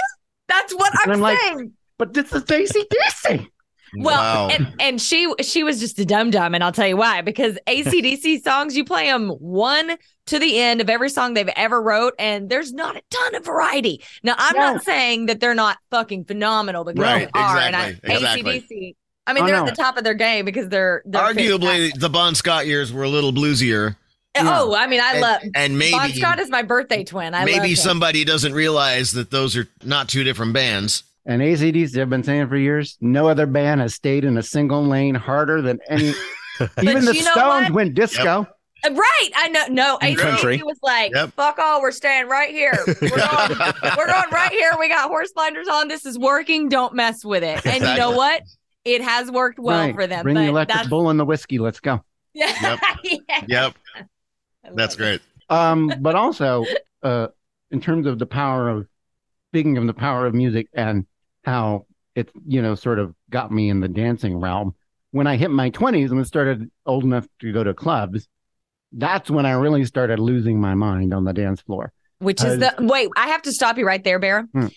That's what And I'm, I'm like- saying. but this is ACDC. Well, Wow. and, and she she was just a dum dum, and I'll tell you why. Because ACDC songs, you play them one to the end of every song they've ever wrote, and there's not a ton of variety. Now, I'm No. not saying that they're not fucking phenomenal because Right, they are, and I, exactly, exactly. ACDC. I mean, Oh, they're no. at the top of their game because they're, they're Arguably, fantastic. the Bon Scott years were a little bluesier, Oh, I mean, I and, love and maybe Bon Scott is my birthday twin. I love maybe him. somebody doesn't realize that those are not two different bands. And ACDC, I've been saying for years, no other band has stayed in a single lane harder than any. Even the Stones went disco. Uh, Right, I know. No, In ACDC was like, Yep. "Fuck all, we're staying right here. We're going, we're going right here. We got horse blinders on. This is working. Don't mess with it." And you know what? It has worked well right. for them. Bring but the electric that's, bull and the whiskey. Let's go. Yeah, Yep. yeah. Yep, that's it. great. Um, but also, uh, in terms of the power of speaking of the power of music and how it, you know, sort of got me in the dancing realm. When I hit my twenties and started old enough to go to clubs, that's when I really started losing my mind on the dance floor. Which is the wait. I have to stop you right there, Bear. Hmm.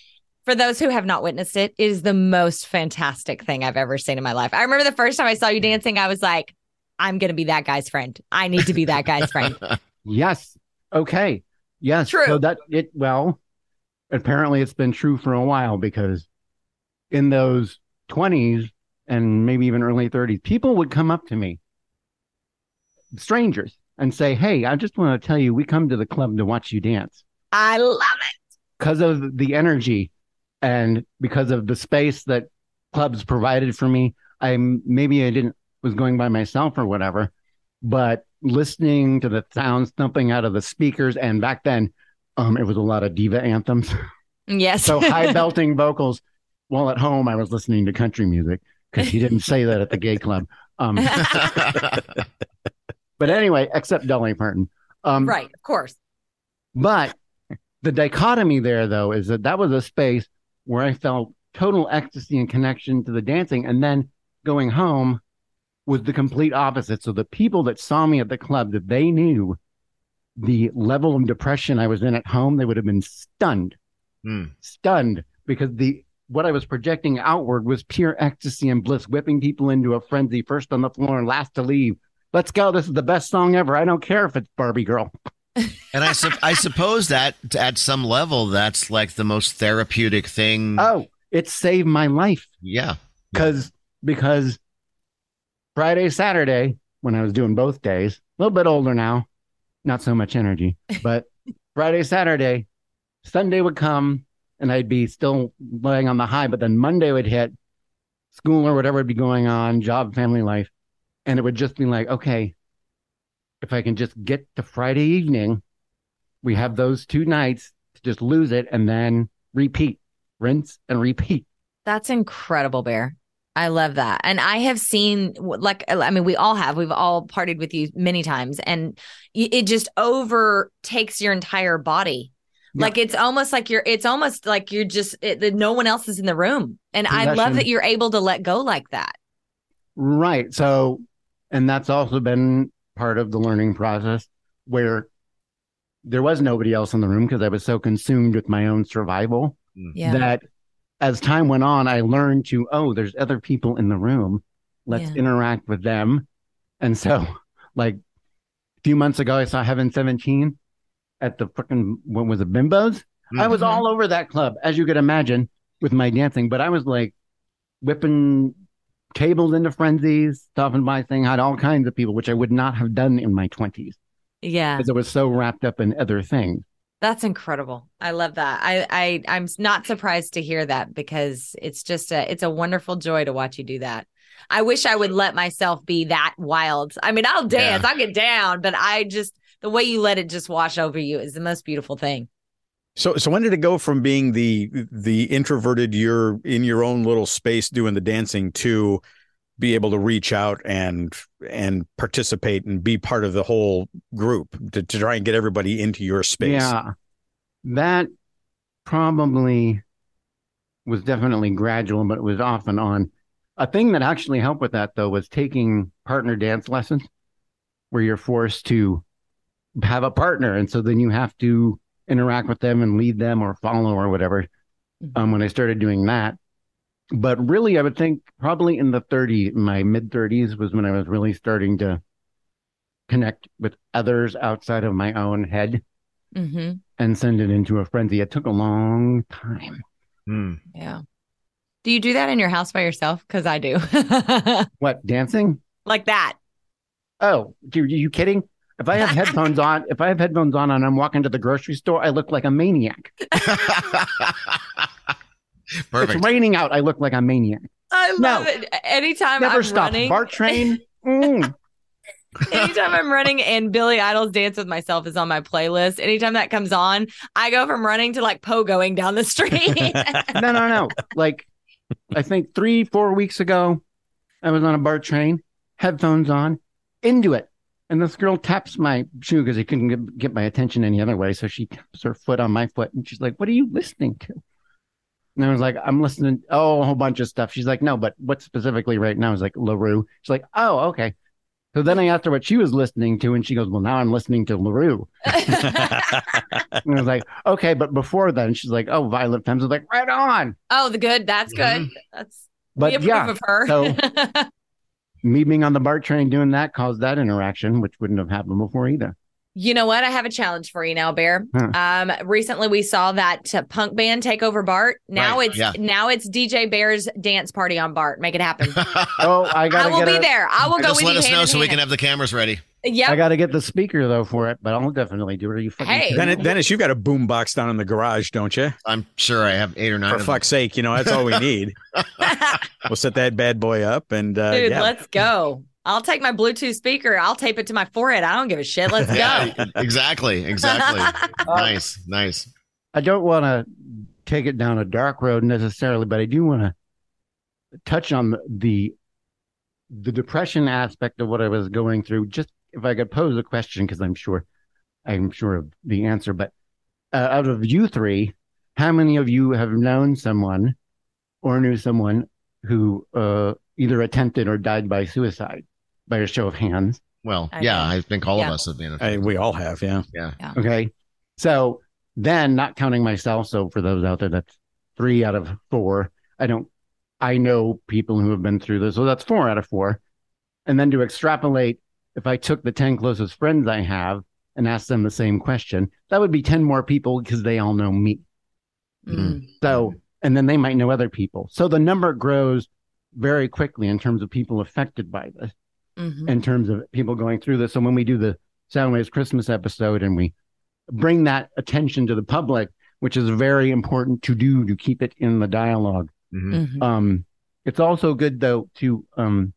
For those who have not witnessed it, it is the most fantastic thing I've ever seen in my life. I remember the first time I saw you dancing, I was like, "I'm gonna be that guy's friend. I need to be that guy's friend." Yes. Okay. Yes. True. So that it well, apparently it's been true for a while because in those twenties and maybe even early thirties, people would come up to me, strangers, and say, Hey, I just want to tell you, we come to the club to watch you dance. I love it. Because of the energy and because of the space that clubs provided for me. I maybe I didn't was going by myself or whatever, but listening to the sounds thumping out of the speakers and back then um it was a lot of diva anthems Yes. so high belting vocals while at home i was listening to country music because he didn't say that at the gay club um but anyway except dolly parton um right. Of course. but the dichotomy there, though, is that that was a space where I felt total ecstasy and connection to the dancing. And then going home was the complete opposite. So the people that saw me at the club, that they knew the level of depression I was in at home, they would have been stunned, Hmm. stunned because the what I was projecting outward was pure ecstasy and bliss, whipping people into a frenzy, first on the floor and last to leave. Let's go. This is the best song ever. I don't care if it's Barbie Girl. And I, sup- I suppose that at some level, that's like the most therapeutic thing. Oh, it saved my life. yeah. because because Friday, Saturday, when I was doing both days, a little bit older now, not so much energy, but Friday, Saturday, Sunday would come and I'd be still laying on the high, but then Monday would hit, school or whatever would be going on, job, family life, and it would just be like, okay, if I can just get to Friday evening, we have those two nights to just lose it and then repeat, rinse and repeat. That's incredible, Bear. I love that. And I have seen, like, I mean, we all have, we've all partied with you many times, and it just overtakes your entire body. Yeah. Like it's almost like you're, it's almost like you're just, it, that no one else is in the room. And I love that you're able to let go like that. Right. So, and that's also been part of the learning process where there was nobody else in the room because I was so consumed with my own survival mm. Yeah. that as time went on, I learned to, oh, there's other people in the room. Let's Yeah. interact with them. And so, like a few months ago, I saw Heaven 17 at the freaking, what was it, Bimbos? I was Mhm. all over that club, as you could imagine, with my dancing, but I was like whipping tables into frenzies, stopping by saying hi to all kinds of people, which I would not have done in my 20s yeah. because I was so wrapped up in other things. That's incredible. I love that. I, I I'm not surprised to hear that because it's just a it's a wonderful joy to watch you do that. I wish I would let myself be that wild. I mean, I'll dance, I'll get down, but I just the way you let it just wash over you is the most beautiful thing. So so when did it go from being the the introverted you're in your own little space doing the dancing to be able to reach out and and participate and be part of the whole group to, to try and get everybody into your space. Yeah. That probably was definitely gradual, but it was off and on. A thing that actually helped with that, though, was taking partner dance lessons where you're forced to have a partner. And so then you have to interact with them and lead them or follow or whatever. Um, when I started doing that, but really, I would think probably in the 30s, my mid 30s was when I was really starting to connect with others outside of my own head hmm and send it into a frenzy. It took a long time. Hmm. Yeah. Do you do that in your house by yourself? Because I do. What, dancing? like that. Oh, dude, are you kidding? If I have headphones on, if I have headphones on and I'm walking to the grocery store, I look like a maniac. Perfect. It's raining out. I look like a maniac. I No. love it. Anytime Never I'm stop. running, BART train. Mm. anytime I'm running and Billy Idol's Dance with Myself is on my playlist, anytime that comes on, I go from running to like pogoing down the street. no, no, no. Like, I think three, four weeks ago, I was on a BART train, headphones on, into it. And this girl taps my shoe because he couldn't get, get my attention any other way. So she taps her foot on my foot and she's like, What are you listening to? And I was like, I'm listening, oh, a whole bunch of stuff. She's like, No, but what specifically right now? I was like, La Roux. She's like, Oh, okay. So then I asked her what she was listening to, and she goes, Well, now I'm listening to La Roux. And I was like, Okay, but before then, she's like, Oh, Violent Femmes. I was like, Right on. oh, the good. That's mm-hmm. good. That's we But approve yeah, of her. so- me being on the BART train doing that caused that interaction, which wouldn't have happened before either. You know what? I have a challenge for you now, Bear. Huh. Um, recently we saw that uh, punk band take over Bart. Now Right, it's yeah. now it's DJ Bear's dance party on Bart. Make it happen. Oh, I I gotta will get be a- there. I will go Just with let you Let us hand know in so we can have the cameras ready. Yep. I gotta get the speaker though for it, but I'll definitely do it. Are you fucking Hey. kidding Dennis. Dennis, you've got a boom box down in the garage, don't you? I'm sure I have eight or nine. For of them. fuck's sake, you know that's all we need. we'll set that bad boy up, and uh, Dude, yeah. let's go. I'll take my Bluetooth speaker. I'll tape it to my forehead. I don't give a shit. Let's go. Yeah, exactly, exactly. nice, nice. I don't want to take it down a dark road necessarily, but I do want to touch on the the depression aspect of what I was going through. Just if I could pose a question, because I'm sure I'm sure of the answer. But uh, out of you three, how many of you have known someone or knew someone who uh, either attempted or died by suicide? By a show of hands. Well, I yeah, know. I think all Yeah. of us have been. Hey, we all have, yeah. yeah. Okay. So then, not counting myself, so for those out there, that's three out of four. I don't, I know people who have been through this. So that's four out of four. And then to extrapolate, if I took the 10 closest friends I have and asked them the same question, that would be 10 more people because they all know me. Mm. So, and then they might know other people. So the number grows very quickly in terms of people affected by this Mhm. in terms of people going through this. So when we do the Soundwaves Christmas episode and we bring that attention to the public, which is very important to do to keep it in the dialogue. Mhm. Mhm. Um, it's also good though to um,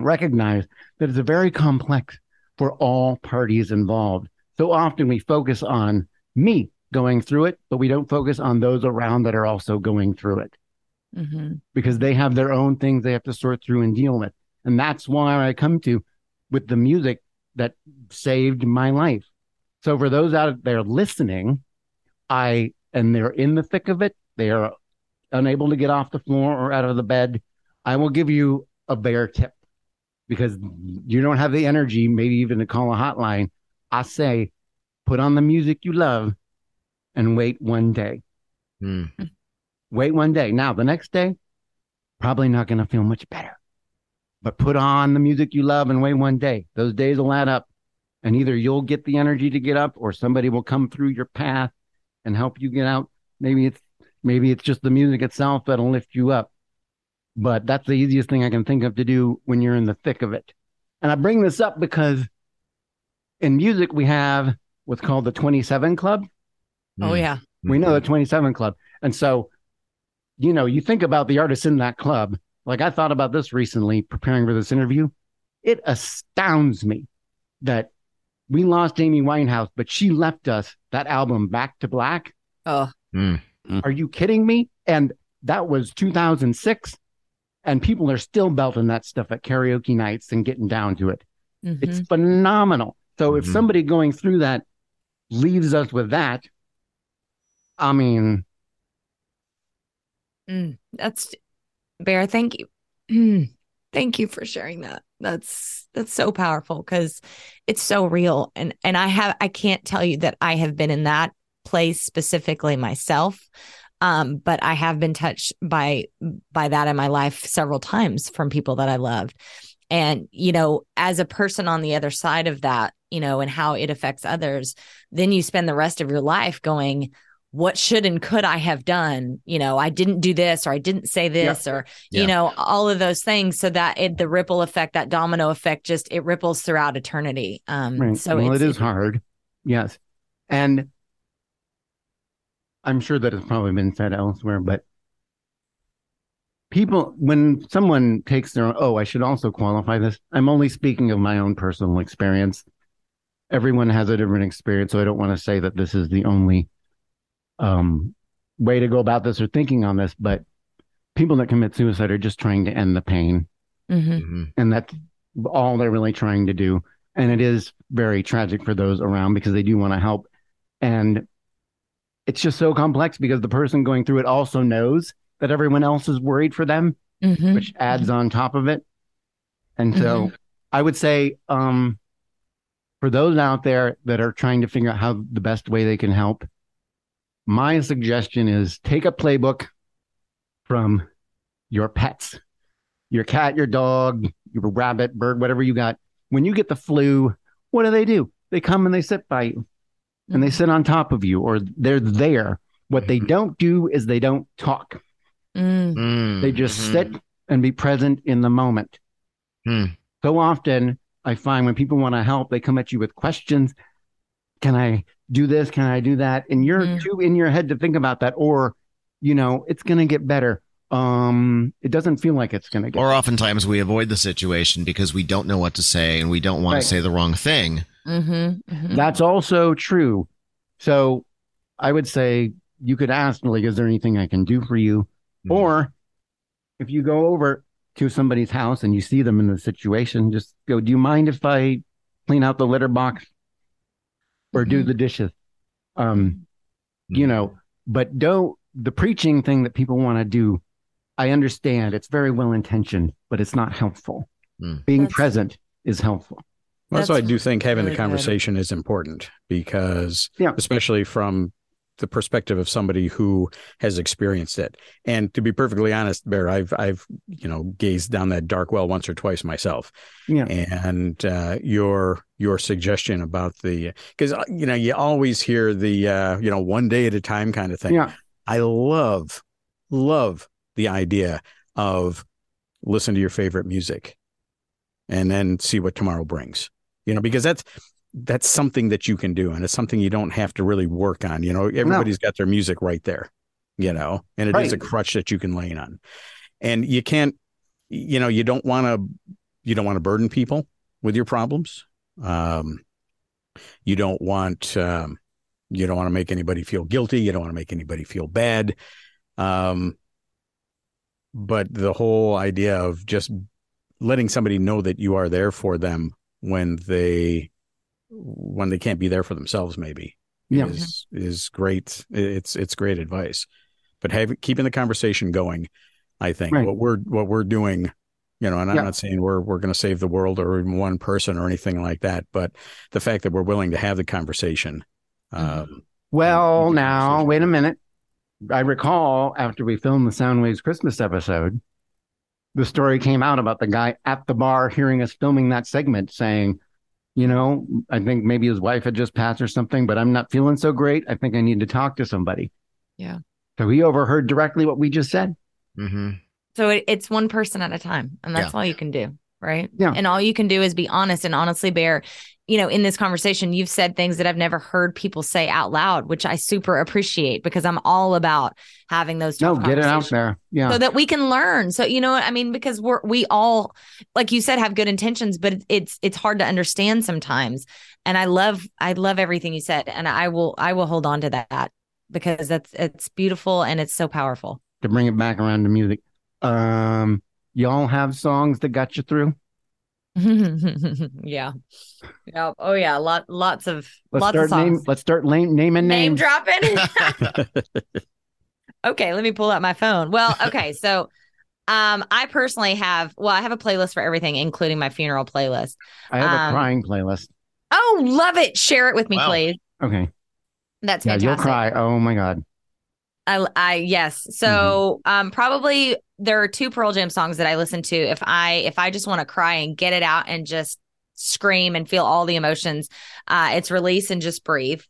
recognize that it's a very complex for all parties involved. So often we focus on me going through it, but we don't focus on those around that are also going through it Mhm. because they have their own things they have to sort through and deal with. And that's why I come to with the music that saved my life. So for those out there listening, I and they're in the thick of it, they are unable to get off the floor or out of the bed. I will give you a bear tip because you don't have the energy, maybe even to call a hotline. I say, put on the music you love and wait one day Hmm. wait one day. Now, the next day, probably not going to feel much better. But put on the music you love and wait one day. Those days will add up. And either you'll get the energy to get up or somebody will come through your path and help you get out. Maybe it's maybe it's just the music itself that'll lift you up. But that's the easiest thing I can think of to do when you're in the thick of it. And I bring this up because in music we have what's called the 27 club. Oh yeah. We know the 27 Club. And so, you know, you think about the artists in that club. Like I thought about this recently preparing for this interview. It astounds me that we lost Amy Winehouse, but she left us that album Back to Black. Oh. Hmm. Are you kidding me? And that was 2006. And people are still belting that stuff at karaoke nights and getting down to it. Mhm. It's phenomenal. So if Mhm. somebody going through that leaves us with that, I mean, Mm, that's Bear. Thank you. thank you for sharing that. That's that's so powerful because it's so real. And and I have I can't tell you that I have been in that place specifically myself. Um, but I have been touched by by that in my life several times from people that I loved. And, you know, as a person on the other side of that, you know, and how it affects others, then you spend the rest of your life going, what should and could I have done? You know, I didn't do this or I didn't say this or, Yeah. you know, all of those things. So that it, the ripple effect, that domino effect, just it ripples throughout eternity. Um, Right. so well, it is hard. Yes. And I'm sure that it's probably been said elsewhere, but people, when someone takes their, oh, I should also qualify this. I'm only speaking of my own personal experience. Everyone has a different experience. So I don't want to say that this is the only um, way to go about this or thinking on this, but people that commit suicide are just trying to end the pain Mhm. Mhm. and that's all they're really trying to do and it is very tragic for those around because they do want to help and it's just so complex because the person going through it also knows that everyone else is worried for them Mhm. which adds on top of it and so Mm-hmm. i would say um for those out there that are trying to figure out how the best way they can help my suggestion is take a playbook from your pets your cat, your dog, your rabbit, bird, whatever you got. When you get the flu, what do they do? They come and they sit by you and they sit on top of you or they're there. What they don't do is they don't talk. Mm. Mm. They just Mhm. sit and be present in the moment. Hmm. So often I find when people want to help, they come at you with questions. Can I do this? Can I do that? And you're Mm. too in your head to think about that. Or, you know, it's going to get better. Um, it doesn't feel like it's going to get Or oftentimes we avoid the situation because we don't know what to say and we don't want Right. to say the wrong thing. Mhm. Mhm. That's also true. So I would say you could ask, like, is there anything I can do for you? Mhm. Or if you go over to somebody's house and you see them in the situation, just go, do you mind if I clean out the litter box or do Mhm. the dishes? Um, you know, but don't the preaching thing that people want to do. I understand it's very well intentioned, but it's not helpful. Mm. Being That's- present is helpful. Well, so I do think having really the good. conversation is important because, Yeah. especially from the perspective of somebody who has experienced it. And to be perfectly honest, Bear, I've I've you know gazed down that dark well once or twice myself. Yeah. And uh, your your suggestion about the because you know you always hear the uh, you know one day at a time kind of thing. Yeah. I love love the idea of listen to your favorite music and then see what tomorrow brings you know because that's that's something that you can do and it's something you don't have to really work on you know? Everybody's got their music right there you know? And it is a crutch that you can lean on. And you can't you know you don't want to you don't want to burden people with your problems. Um you don't want um you don't want to make anybody feel guilty. You don't want to make anybody feel bad. Um but the whole idea of just letting somebody know that you are there for them when they when they can't be there for themselves maybe Yeah. is is great it's it's great advice but having keeping the conversation going i think Right. what we're what we're doing you know and i'm Yeah. not saying we're we're going to save the world or even one person or anything like that but the fact that we're willing to have the conversation um Well, now, wait a minute. I recall after we filmed the Soundwaves Christmas episode, the story came out about the guy at the bar hearing us filming that segment saying, you know, I think maybe his wife had just passed or something, but I'm not feeling so great. I think I need to talk to somebody. Yeah. So he overheard directly what we just said. hmm So it, it's one person at a time, and that's all you can do, right? Yeah. And all you can do is be honest and honestly bear. You know, in this conversation, you've said things that I've never heard people say out loud, which I super appreciate because I'm all about having those. No, get it out there. Yeah. So that we can learn. So you know I mean? Because we're we all, like you said, have good intentions, but it's it's hard to understand sometimes. And I love I love everything you said, and I will I will hold on to that because that's it's beautiful and it's so powerful. to bring it back around to music. Um, y'all have songs that got you through? yeah. Yeah. Oh yeah. Lot lots of Let's lots of start name let's start name, naming Name names. dropping. okay, let me pull out my phone. Well, okay, so um I personally have well, I have a playlist for everything, including my funeral playlist. I have a Um, crying playlist. Oh, love it. Share it with me, Wow. please. Okay. That's Yeah, fantastic. you'll cry. Oh my God. I, I yes. So um probably there are two Pearl Jam songs that I listen to if I if I just want to cry and get it out and just scream and feel all the emotions. Uh it's release and just breathe.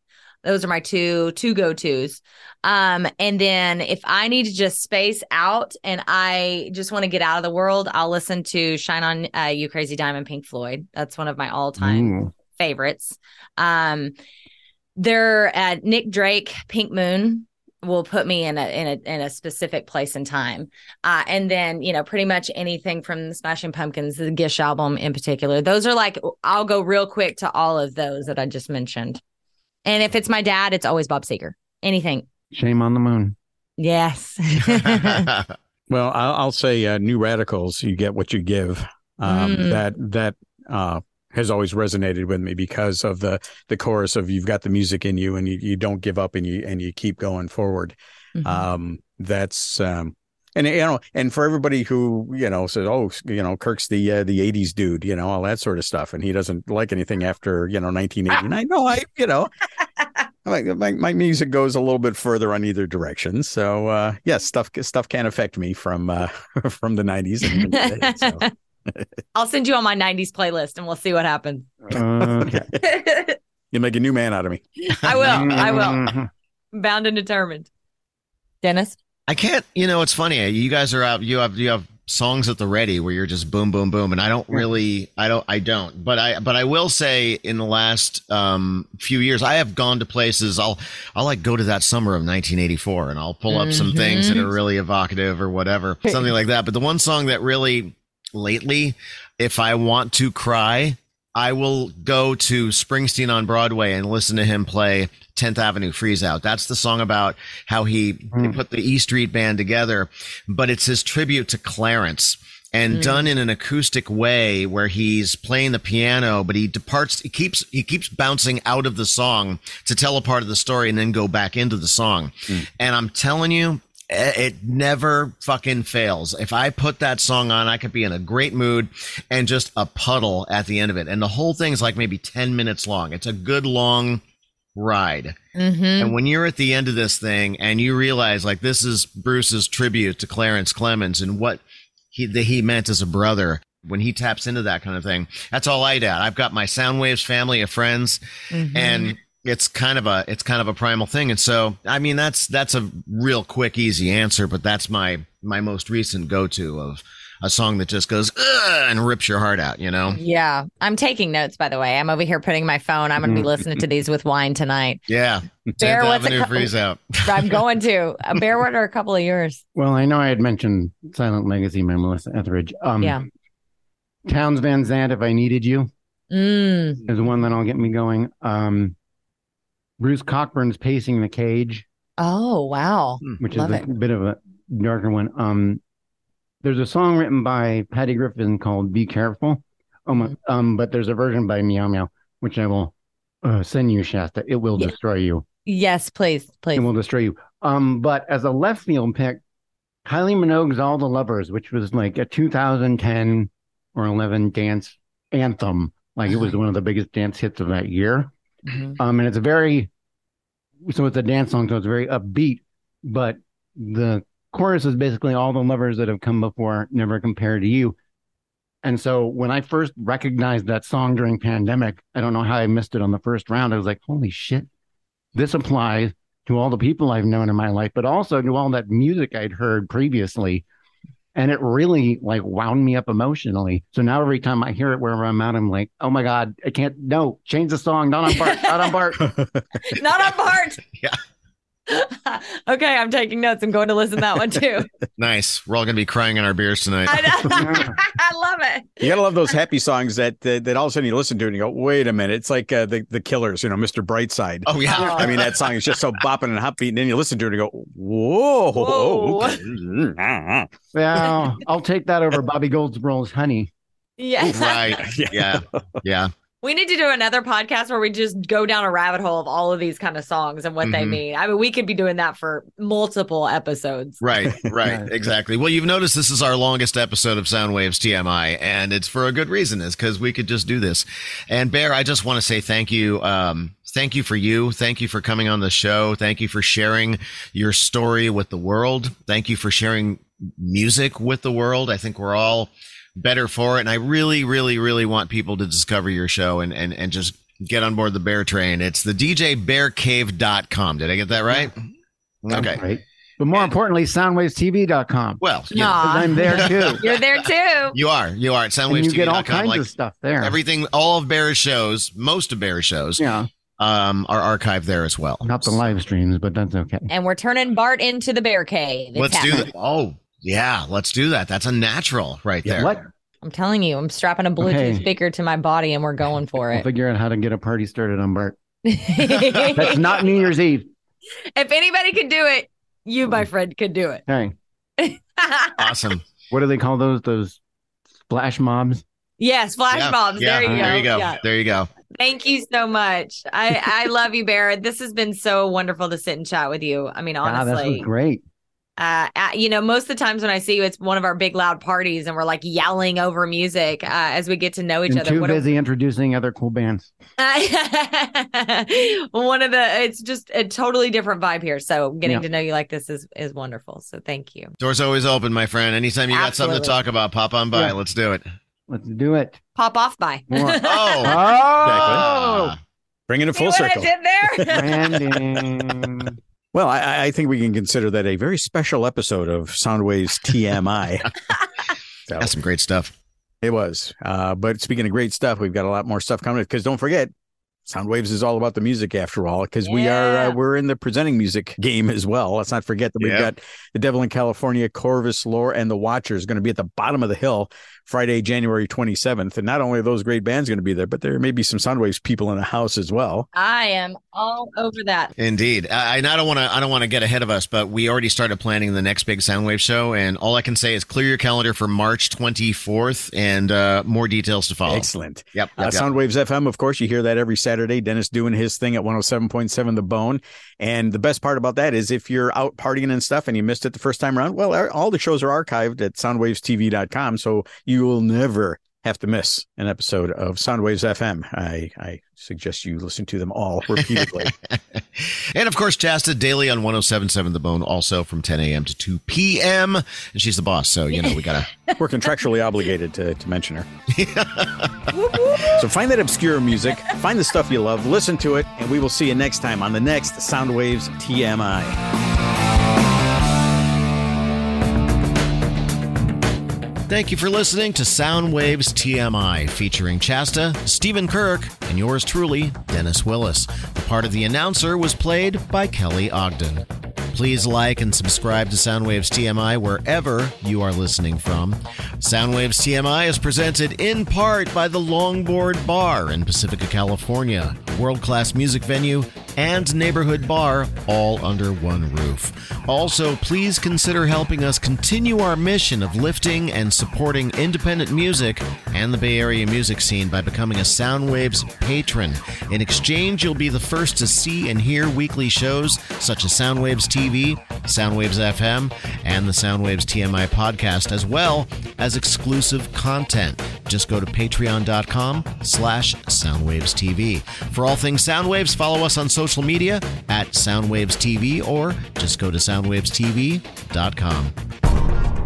Those are my two two go-tos. Um and then if I need to just space out and I just want to get out of the world, I'll listen to Shine on uh, You Crazy Diamond Pink Floyd. That's one of my all-time Ooh. favorites. Um, they're at Nick Drake, Pink Moon will put me in a in a in a specific place and time. Uh, and then you know pretty much anything from the Smashing Pumpkins, the Gish album in particular. Those are like I'll go real quick to all of those that I just mentioned. And if it's my dad, it's always Bob Seger. Anything. Shame on the moon. Yes. Well, I'll, I'll say uh, New Radicals. You get what you give. Um, Mm. That that uh, has always resonated with me because of the the chorus of "You've got the music in you, and you, you don't give up, and you and you keep going forward." Mhm. Um, that's um, and you know, and for everybody who you know says, "Oh, you know, Kirk's the uh, the '80s dude," you know, all that sort of stuff, and he doesn't like anything after you know 1989. no, I you know. My, my my music goes a little bit further on either direction, so uh, yes, stuff stuff can affect me from uh, from the '90s. And so. I'll send you on my 90s playlist and we'll see what happens. Okay. You make a new man out of me. I will. I will. Bound and determined. Dennis? I can't. You know, it's funny. You guys are out. You have you have songs at the ready where you're just boom, boom, boom, and I don't really. I don't. I don't. But I. But I will say, in the last um, few years, I have gone to places. I'll. I'll like go to that summer of 1984, and I'll pull up some things that are really evocative or whatever, something like that. But the one song that really lately, if I want to cry, I will go to Springsteen on Broadway and listen to him play 10th Avenue Freeze Out. That's the song about how he they put the E Street Band together, but it's his tribute to Clarence and hmm. done in an acoustic way where he's playing the piano, but he departs, he keeps, he keeps bouncing out of the song to tell a part of the story and then go back into the song. Hmm. And I'm telling you, it never fucking fails. If I put that song on, I could be in a great mood and just a puddle at the end of it. And the whole thing's like maybe 10 minutes long. It's a good long ride. Mm-hmm. And when you're at the end of this thing and you realize like this is Bruce's tribute to Clarence Clemons and what he that he meant as a brother when he taps into that kind of thing. That's all I got. I've got my Soundwaves family of friends Mm-hmm. and it's kind of a it's kind of a primal thing. And so I mean that's that's a real quick easy answer, but that's my my most recent go-to of a song that just goes and rips your heart out, you know? Yeah. I'm taking notes, by the way. I'm over here putting my phone. I'm going to be listening to these with wine tonight. Yeah. Bear, 10th what's a Avenue cou- freeze out. I'm going to. Uh, Bear, what are a couple of yours? Well, I know I had mentioned Silent Legacy by Melissa Etheridge. Um, Yeah. Townes Van Zandt, If I Needed You, Mm. is one that'll get me going. Um, Bruce Cockburn's Pacing the Cage, Oh, wow. which Love is a it. bit of a darker one. Um, there's a song written by Patty Griffin called "Be Careful," um, Mm-hmm. um, but there's a version by Meow Meow, which I will uh, send you, Chasta. It will Yeah. destroy you. Yes, please. Please. It will destroy you. Um, but as a left field pick, Kylie Minogue's "All the Lovers," which was like a 2010 or 11 dance anthem. Like it was one of the biggest dance hits of that year. Mhm. Um, and it's a very, so it's a dance song, so it's very upbeat, but the chorus is basically all the lovers that have come before never compare to you. And so when I first recognized that song during pandemic, I don't know how I missed it on the first round. I was like, holy shit, this applies to all the people I've known in my life, but also to all that music I'd heard previously. And it really like wound me up emotionally. So now every time I hear it wherever I'm at, I'm like, oh my God, I can't, no, change the song. Not on Bart, not on Bart. Not on Bart. Yeah. okay, I'm taking notes. I'm going to listen to that one too. Nice. We're all going to be crying in our beers tonight. I. I love it. You gotta love those happy songs that that, that all of a sudden you listen to and you go, wait a minute, it's like uh, the the Killers, you know, Mr. Brightside. Oh yeah. Oh. I mean, that song is just so bopping and upbeat, and then you listen to it and you go, whoa, Whoa. okay. Well, I'll take that over Bobby Goldsboro's Honey. Yeah. Right. Yeah. Yeah. We need to do another podcast where we just go down a rabbit hole of all of these kind of songs and what they Mhm. mean. I mean, we could be doing that for multiple episodes. Right, right, exactly. Well, you've noticed this is our longest episode of Soundwaves TMI, and it's for a good reason, is because we could just do this. And Bear, I just want to say thank you um, thank you for you. Thank you for coming on the show. Thank you for sharing your story with the world. Thank you for sharing music with the world. I think we're all better for it. And I really, really, really want people to discover your show and, and, and just get on board the bear train. It's the DJBearCave.com. Did I get that right? Okay. Right. But more importantly, soundwavestv.com. Well, you, Aw. I'm there too. You're there too. you are. You are at and you get all kinds Like of stuff there. everything, all of Bear's shows, most of Bear's shows yeah, um, are archived there as well. not the live streams, but that's okay. And we're turning Bart into the bear cave. Let's do that. Oh, yeah. Let's do that. That's a natural right there. What? I'm telling you, I'm strapping a Bluetooth Okay. speaker to my body and we're going for We'll it. figure out how to get a party started on Bart. That's not New Year's Eve. If anybody could do it, you, my mm. friend, could do it. Hey, Awesome. what do they call those? Those splash mobs? yes, flash Yeah, mobs. yeah, there you go. There you go. Yeah. There you go. Thank you so much. I I love you, Barrett. This has been so wonderful to sit and chat with you. I mean, this was honestly, great. Uh, uh, you know, most of the times when I see you, it's one of our big loud parties, and we're like yelling over music uh, as we get to know each And other. too What a- busy introducing other cool bands. one of the it's just a totally different vibe here. So getting Yeah. to know you like this is is wonderful. So thank you. Door's always open, my friend. Anytime you got something to talk about, pop on by. Yeah. Let's do it. Let's do it. Pop off by. More. Oh. oh, Ah. Bringing it See full what circle. I did there? branding. Well, I, I think we can consider that a very special episode of Soundwave's TMI. So, That's some great stuff. it was. Uh, but speaking of great stuff, we've got a lot more stuff coming because don't forget, Soundwaves is all about the music after all. Because we are uh, we're in the presenting music game as well. Let's not forget that we've Yeah. got the Devil in California, Corvus Lore, and the Watchers going to be at the bottom of the hill Friday, January twenty seventh. And not only are those great bands going to be there, but there may be some Soundwaves people in the house as well. I am all over that. Indeed. I, I don't want to. I don't want to get ahead of us, but we already started planning the next big Soundwave show, and all I can say is clear your calendar for March 24th, and uh, more details to follow. Excellent. Yep. Uh, yep, yep. Soundwaves FM, of course, you hear that every Saturday. Dennis doing his thing at 107.7 The Bone. And the best part about that is if you're out partying and stuff and you missed it the first time around, well, all the shows are archived at soundwavestv.com. So you will never have to miss an episode of Soundwaves FM. I, I suggest you listen to them all repeatedly. and of course, Chasta daily on 1077 The Bone, also from 10 a.m. to 2 p.m. And she's the boss, so you know we gotta. We're contractually obligated to, to mention her. so find that obscure music, find the stuff you love, listen to it, and we will see you next time on the next Soundwaves TMI. Thank you for listening to Soundwaves TMI, featuring Chasta, Steven Kirk, and yours truly, Dennis Willis. The part of the announcer was played by Kelly Ogden. Please like and subscribe to Soundwaves TMI wherever you are listening from. Soundwaves TMI is presented in part by the Longboard Bar in Pacifica, California, world class music venue and neighborhood bar all under one roof. Also, please consider helping us continue our mission of lifting and supporting independent music and the Bay Area music scene by becoming a Soundwaves patron. In exchange, you'll be the first to see and hear weekly shows such as Soundwaves TV, Soundwaves FM, and the Soundwaves TMI podcast, as well as exclusive content. Just go to patreon.com slash Soundwaves TV. For all things Soundwaves, follow us on social media at Soundwaves TV or just go to soundwavestv.com.